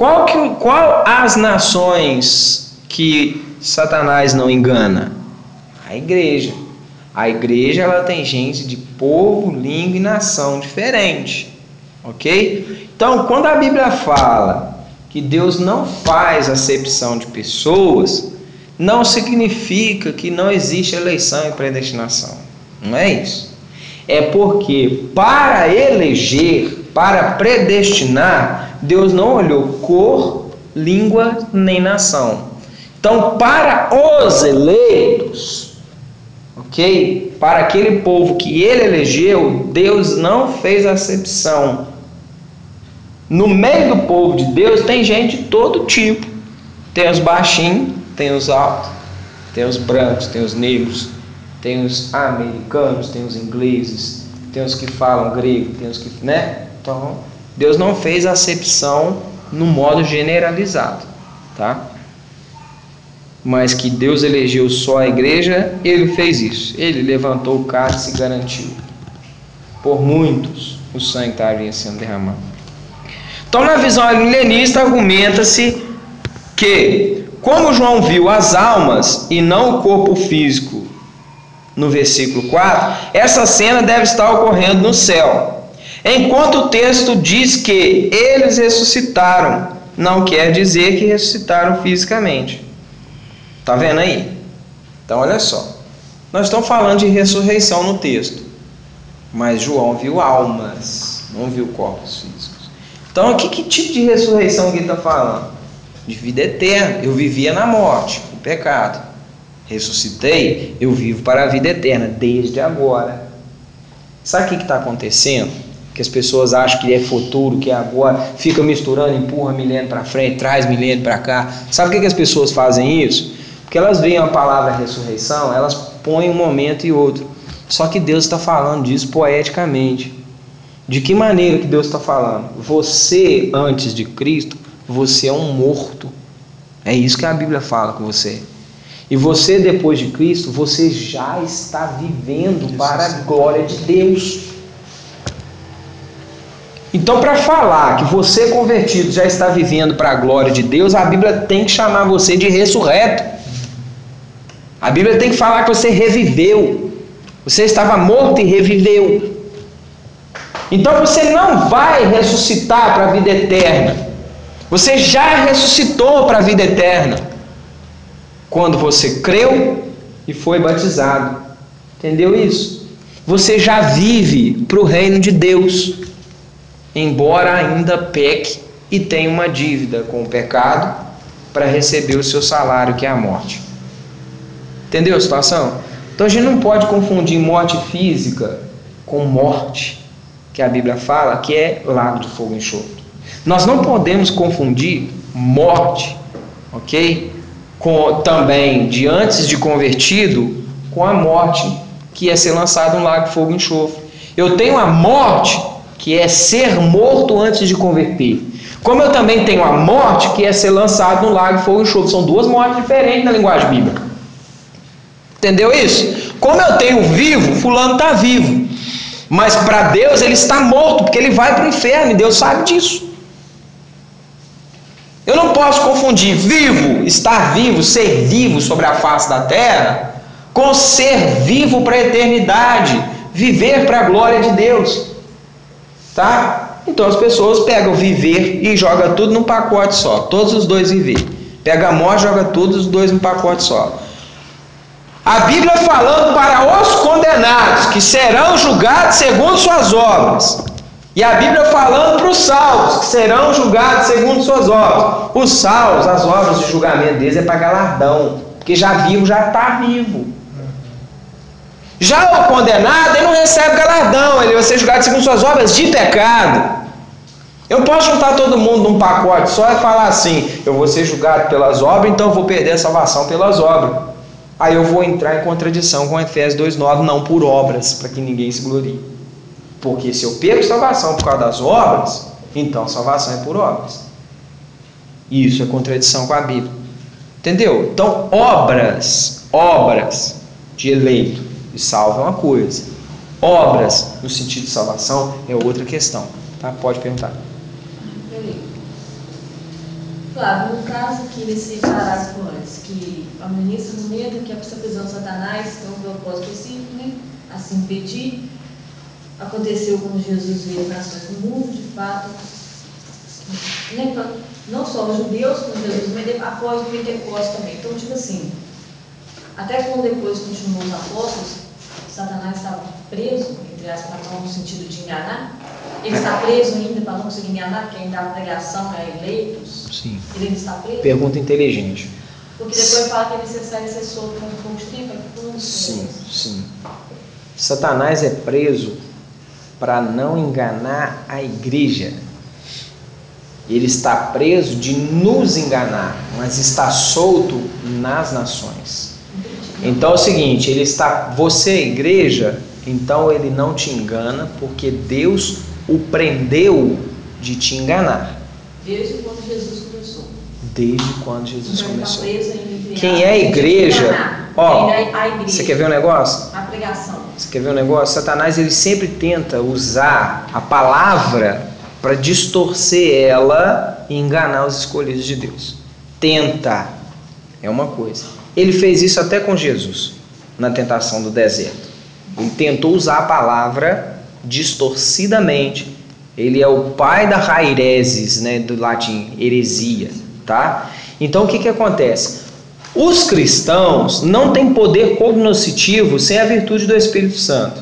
Qual, que, qual as nações que Satanás não engana? A igreja. A igreja ela tem gente de povo, língua e nação diferente. Ok? Então, quando a Bíblia fala que Deus não faz acepção de pessoas, não significa que não existe eleição e predestinação. Não é isso. É porque para eleger, para predestinar, Deus não olhou cor, língua nem nação. Então, para os eleitos, ok? Para aquele povo que ele elegeu, Deus não fez acepção. No meio do povo de Deus tem gente de todo tipo. Tem os baixinhos, tem os altos, tem os brancos, tem os negros, tem os americanos, tem os ingleses, tem os que falam grego, tem os que, né? Então, Deus não fez acepção no modo generalizado, tá? Mas que Deus elegeu só a igreja, ele fez isso. Ele levantou o cálice e garantiu. Por muitos, o sangue estaria sendo derramado. Então, na visão milenista, argumenta-se que, como João viu as almas e não o corpo físico, no versículo 4, essa cena deve estar ocorrendo no céu. Enquanto o texto diz que eles ressuscitaram, não quer dizer que ressuscitaram fisicamente. Tá vendo aí? Então olha só. Nós estamos falando de ressurreição no texto. Mas João viu almas, não viu corpos físicos. Então, que, que tipo de ressurreição que ele está falando? De vida eterna. Eu vivia na morte, o pecado. Ressuscitei, eu vivo para a vida eterna, desde agora. Sabe o que está acontecendo? Que as pessoas acham que é futuro, que é agora, fica misturando, empurra milênio para frente, traz milênio para cá. Sabe por que, que as pessoas fazem isso? Porque elas veem a palavra ressurreição, elas põem um momento e outro. Só que Deus está falando disso poeticamente. De que maneira que Deus está falando? Você, antes de Cristo, você é um morto. É isso que a Bíblia fala com você. E você, depois de Cristo, você já está vivendo para a glória de Deus. Então, para falar que você convertido já está vivendo para a glória de Deus, a Bíblia tem que chamar você de ressurreto. A Bíblia tem que falar que você reviveu. Você estava morto e reviveu. Então você não vai ressuscitar para a vida eterna. Você já ressuscitou para a vida eterna. Quando você creu e foi batizado. Entendeu isso? Você já vive para o reino de Deus. Embora ainda peque e tenha uma dívida com o pecado para receber o seu salário, que é a morte. Entendeu a situação? Então a gente não pode confundir morte física com morte, que a Bíblia fala que é lago de fogo enxofre. Nós não podemos confundir morte, ok? Com, também de antes de convertido com a morte que é ser lançado no lago de fogo enxofre. Eu tenho a morte que é ser morto antes de converter. Como eu também tenho a morte que é ser lançado no lago fogo e enxofre. São duas mortes diferentes na linguagem bíblica. Entendeu isso? Como eu tenho vivo, fulano está vivo. Mas para Deus ele está morto, porque ele vai para o inferno e Deus sabe disso. Eu não posso confundir vivo, estar vivo, ser vivo sobre a face da terra, com ser vivo para a eternidade, viver para a glória de Deus. Tá? Então as pessoas pegam viver e jogam tudo num pacote só, todos os dois viver. Pega a morte e joga todos os dois num pacote só. A Bíblia falando para os condenados que serão julgados segundo suas obras. E a Bíblia falando para os salvos que serão julgados segundo suas obras. Os salvos, as obras de julgamento deles é para galardão, porque já vivo já está vivo. Já o condenado, ele não recebe galardão, ele vai ser julgado segundo suas obras de pecado. Eu posso juntar todo mundo num pacote só e falar assim: eu vou ser julgado pelas obras, então eu vou perder a salvação pelas obras. Aí eu vou entrar em contradição com Efésios 2,9, não por obras, para que ninguém se glorie. Porque se eu perco salvação por causa das obras, então salvação é por obras. Isso é contradição com a Bíblia. Entendeu? Então, obras, obras de eleito e salvo é uma coisa. Obras no sentido de salvação é outra questão. Tá? Pode perguntar. Claro, no caso que nesse parágrafo antes, que a ministra no medo que a prisão de Satanás tem um propósito específico, né? assim pedir, aconteceu quando Jesus veio para do mundo, de fato, né? não só os judeus com Jesus, mas após o Pentecostes também. Então, tipo assim, até quando depois continuou os apóstolos, Satanás estava preso, entre aspas, no sentido de enganar, ele está preso ainda para não conseguir enganar, porque ainda a pregação é eleitos. Sim. Ele ainda está preso? Pergunta inteligente. Porque depois fala que é necessário ser solto por um pouco de tempo. É sim, sim. Satanás é preso para não enganar a igreja. Ele está preso de nos enganar, mas está solto nas nações. Então é o seguinte, ele está, você é igreja, então ele não te engana, porque Deus o prendeu de te enganar. Desde quando Jesus começou. Desde quando Jesus Então, começou. entre Quem é igreja? Ó, igreja. Você quer ver um negócio? A pregação. Você quer ver um negócio? Satanás ele sempre tenta usar a palavra para distorcer ela e enganar os escolhidos de Deus. Tenta. É uma coisa. Ele fez isso até com Jesus, na tentação do deserto. Ele tentou usar a palavra distorcidamente. Ele é o pai da raireses, né, do latim, heresia, tá? Então o que que acontece? Os cristãos não têm poder cognoscitivo sem a virtude do Espírito Santo.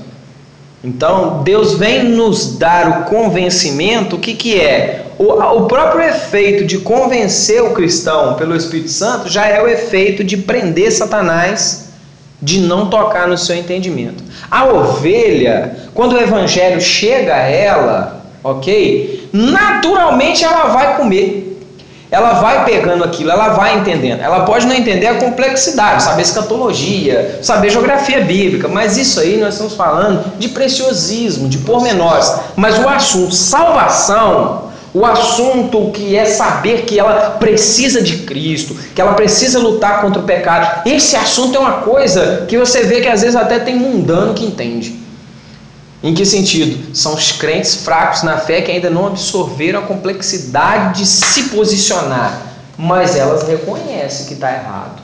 Então, Deus vem nos dar o convencimento, o que, que é? O, o próprio efeito de convencer o cristão pelo Espírito Santo já é o efeito de prender Satanás de não tocar no seu entendimento. A ovelha, quando o evangelho chega a ela, ok? Naturalmente ela vai comer. Ela vai pegando aquilo, ela vai entendendo. Ela pode não entender a complexidade, saber escatologia, saber geografia bíblica, mas isso aí nós estamos falando de preciosismo, de pormenores. Mas o assunto salvação, o assunto que é saber que ela precisa de Cristo, que ela precisa lutar contra o pecado, esse assunto é uma coisa que você vê que às vezes até tem mundano que entende. Em que sentido? São os crentes fracos na fé que ainda não absorveram a complexidade de se posicionar, mas elas reconhecem que está errado.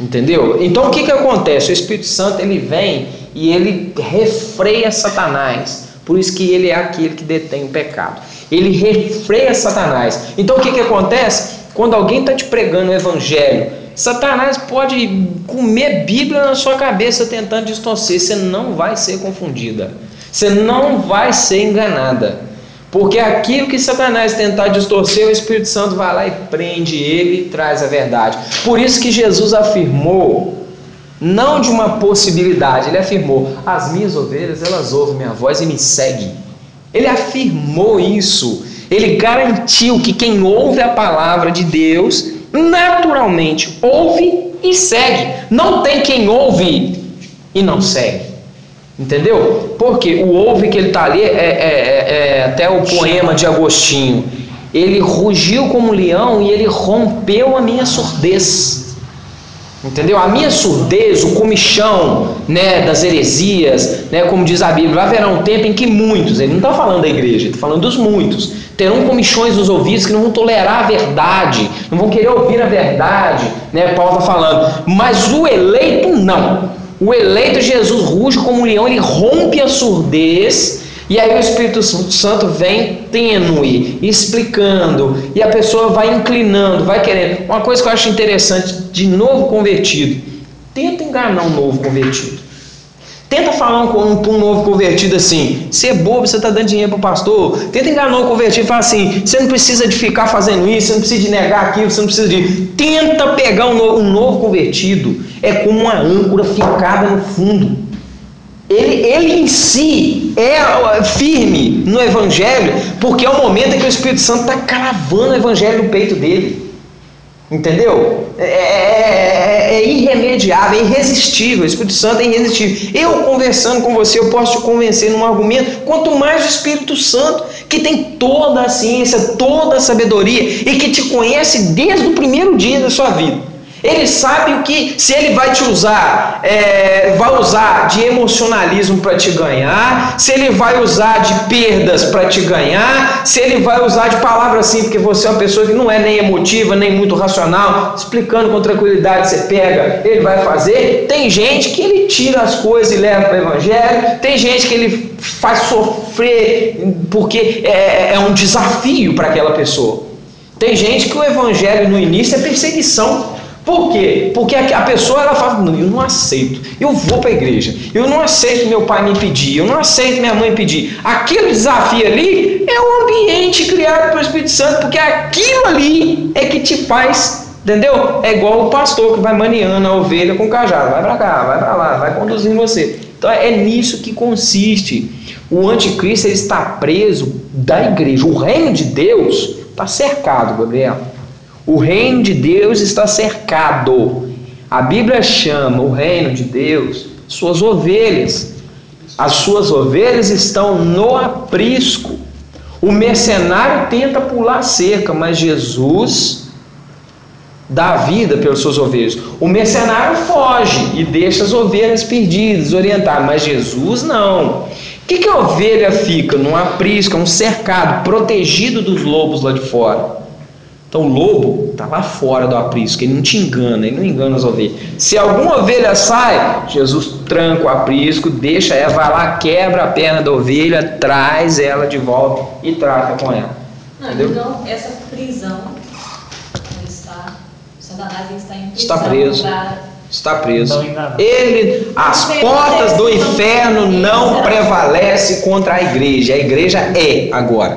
Entendeu? Então o que, que acontece? O Espírito Santo ele vem e ele refreia Satanás. Por isso que ele é aquele que detém o pecado. Ele refreia Satanás. Então o que, que acontece? Quando alguém está te pregando o evangelho, Satanás pode comer Bíblia na sua cabeça tentando distorcer. Você não vai ser confundida. Você não vai ser enganada. Porque aquilo que Satanás tentar distorcer, o Espírito Santo vai lá e prende ele e traz a verdade. Por isso que Jesus afirmou, não de uma possibilidade, ele afirmou: as minhas ovelhas, elas ouvem minha voz e me seguem. Ele afirmou isso. Ele garantiu que quem ouve a palavra de Deus, naturalmente ouve e segue. Não tem quem ouve e não segue. Entendeu? Porque o ouve que ele está ali é, é, é, é até o poema de Agostinho. Ele rugiu como um leão e ele rompeu a minha surdez. Entendeu? A minha surdez, o comichão né, das heresias, né, como diz a Bíblia, haverá um tempo em que muitos, ele não está falando da igreja, ele está falando dos muitos, terão comichões nos ouvidos que não vão tolerar a verdade, não vão querer ouvir a verdade, né, Paulo está falando, mas o eleito não. O eleito Jesus ruge como um leão, ele rompe a surdez, e aí o Espírito Santo vem tênue, explicando, e a pessoa vai inclinando, vai querendo. Uma coisa que eu acho interessante de novo convertido, tenta enganar um novo convertido. Tenta falar um, um, um novo convertido assim, você é bobo, você está dando dinheiro para o pastor. Tenta enganar um convertido e falar assim, você não precisa de ficar fazendo isso, você não precisa de negar aquilo, você não precisa de. Tenta pegar um novo, um novo convertido. É como uma âncora fincada no fundo. Ele, ele em si é firme no Evangelho, porque é o momento em que o Espírito Santo está cravando o Evangelho no peito dele. Entendeu? É, é, é, irremediável, é irresistível. O Espírito Santo é irresistível. Eu conversando com você, eu posso te convencer num argumento. Quanto mais o Espírito Santo, que tem toda a ciência, toda a sabedoria e que te conhece desde o primeiro dia da sua vida. Ele sabe que, se ele vai te usar, é, vai usar de emocionalismo para te ganhar, se ele vai usar de perdas para te ganhar, se ele vai usar de palavras assim, porque você é uma pessoa que não é nem emotiva, nem muito racional, explicando com tranquilidade, você pega, ele vai fazer. Tem gente que ele tira as coisas e leva para o evangelho, tem gente que ele faz sofrer porque é, é um desafio para aquela pessoa. Tem gente que o evangelho no início é perseguição. Por quê? Porque a pessoa ela fala, não, eu não aceito, eu vou para a igreja, eu não aceito meu pai me pedir, eu não aceito minha mãe pedir. Aquele desafio ali é o ambiente criado pelo Espírito Santo, porque aquilo ali é que te faz, entendeu? É igual o pastor que vai maniando a ovelha com o cajado, vai para cá, vai para lá, vai conduzindo você. Então é nisso que consiste. O anticristo ele está preso da igreja. O reino de Deus está cercado, Gabriel. O reino de Deus está cercado. A Bíblia chama o reino de Deus suas ovelhas. As suas ovelhas estão no aprisco. O mercenário tenta pular cerca, mas Jesus dá vida pelas suas ovelhas. O mercenário foge e deixa as ovelhas perdidas, desorientadas, mas Jesus não. O que, que a ovelha fica? Num aprisco, um cercado, protegido dos lobos lá de fora. Então o lobo está lá fora do aprisco, ele não te engana, ele não engana as ovelhas. Se alguma ovelha sai, Jesus tranca o aprisco, deixa ela, vai lá, quebra a perna da ovelha, traz ela de volta e trata com ela. Não, Entendeu? então, essa prisão, ele está, Satanás está em prisão. Está preso. pra- Está preso. Ele, as portas do inferno não prevalecem contra a igreja. A igreja é agora.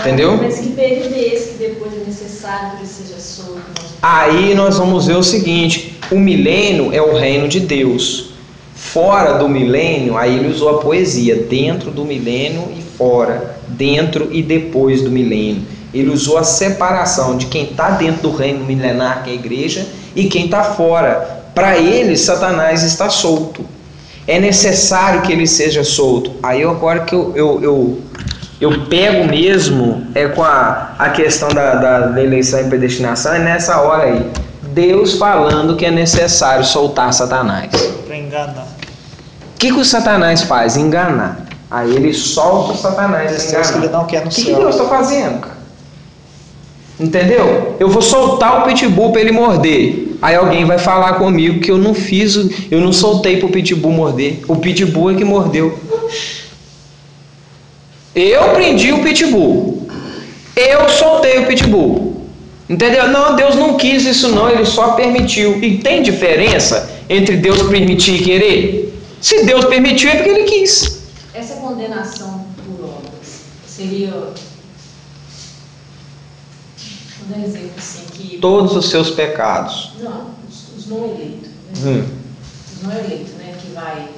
Entendeu? Mas que período é esse que depois é necessário que ele seja solto? Aí nós vamos ver o seguinte: o milênio é o reino de Deus. Fora do milênio, aí ele usou a poesia, dentro do milênio e fora, dentro e depois do milênio. Ele usou a separação de quem está dentro do reino milenar, que é a igreja, e quem está fora. Para ele, Satanás está solto. É necessário que ele seja solto. Aí agora que eu, eu, eu, eu pego mesmo é com a, a questão da, da, da eleição e predestinação, é nessa hora aí. Deus falando que é necessário soltar Satanás. Para enganar. O que, que o Satanás faz? Enganar. Aí ele solta o Satanás Pessoas que ele enganar. não quer no O que, que. Deus está fazendo, cara? Entendeu? Eu vou soltar o pitbull para ele morder. Aí alguém vai falar comigo que eu não fiz, eu não soltei para o pitbull morder. O pitbull é que mordeu. Eu prendi o pitbull. Eu soltei o pitbull. Entendeu? Não, Deus não quis isso não, ele só permitiu. E tem diferença entre Deus permitir e querer? Se Deus permitiu é porque ele quis. Essa condenação por obras seria. Um exemplo assim, que. Todos os seus pecados. Não, os, os não eleitos. Né? Hum. Os não eleitos, né? Que vai.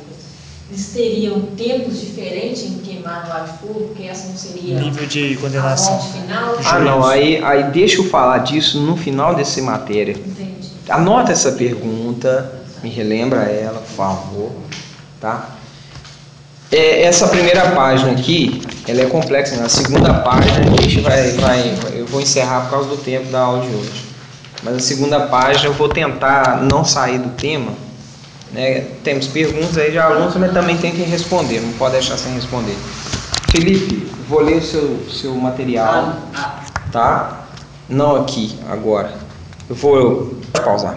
Eles teriam tempos diferentes em queimar no lago de fogo, porque essa não seria Nível de a condenação. morte final. Ah não, aí, aí deixa eu falar disso no final dessa matéria. Entendi. Anota essa pergunta, me relembra ela, por favor, tá? É, essa primeira página aqui, ela é complexa, na segunda página a gente vai, vai, eu vou encerrar por causa do tempo da aula de hoje. Mas a segunda página eu vou tentar não sair do tema, né? Temos perguntas aí de alunos, mas também tem que responder, não pode deixar sem responder. Felipe, vou ler o seu, seu material, Ah, ah, tá? Não aqui, agora. Eu vou pausar.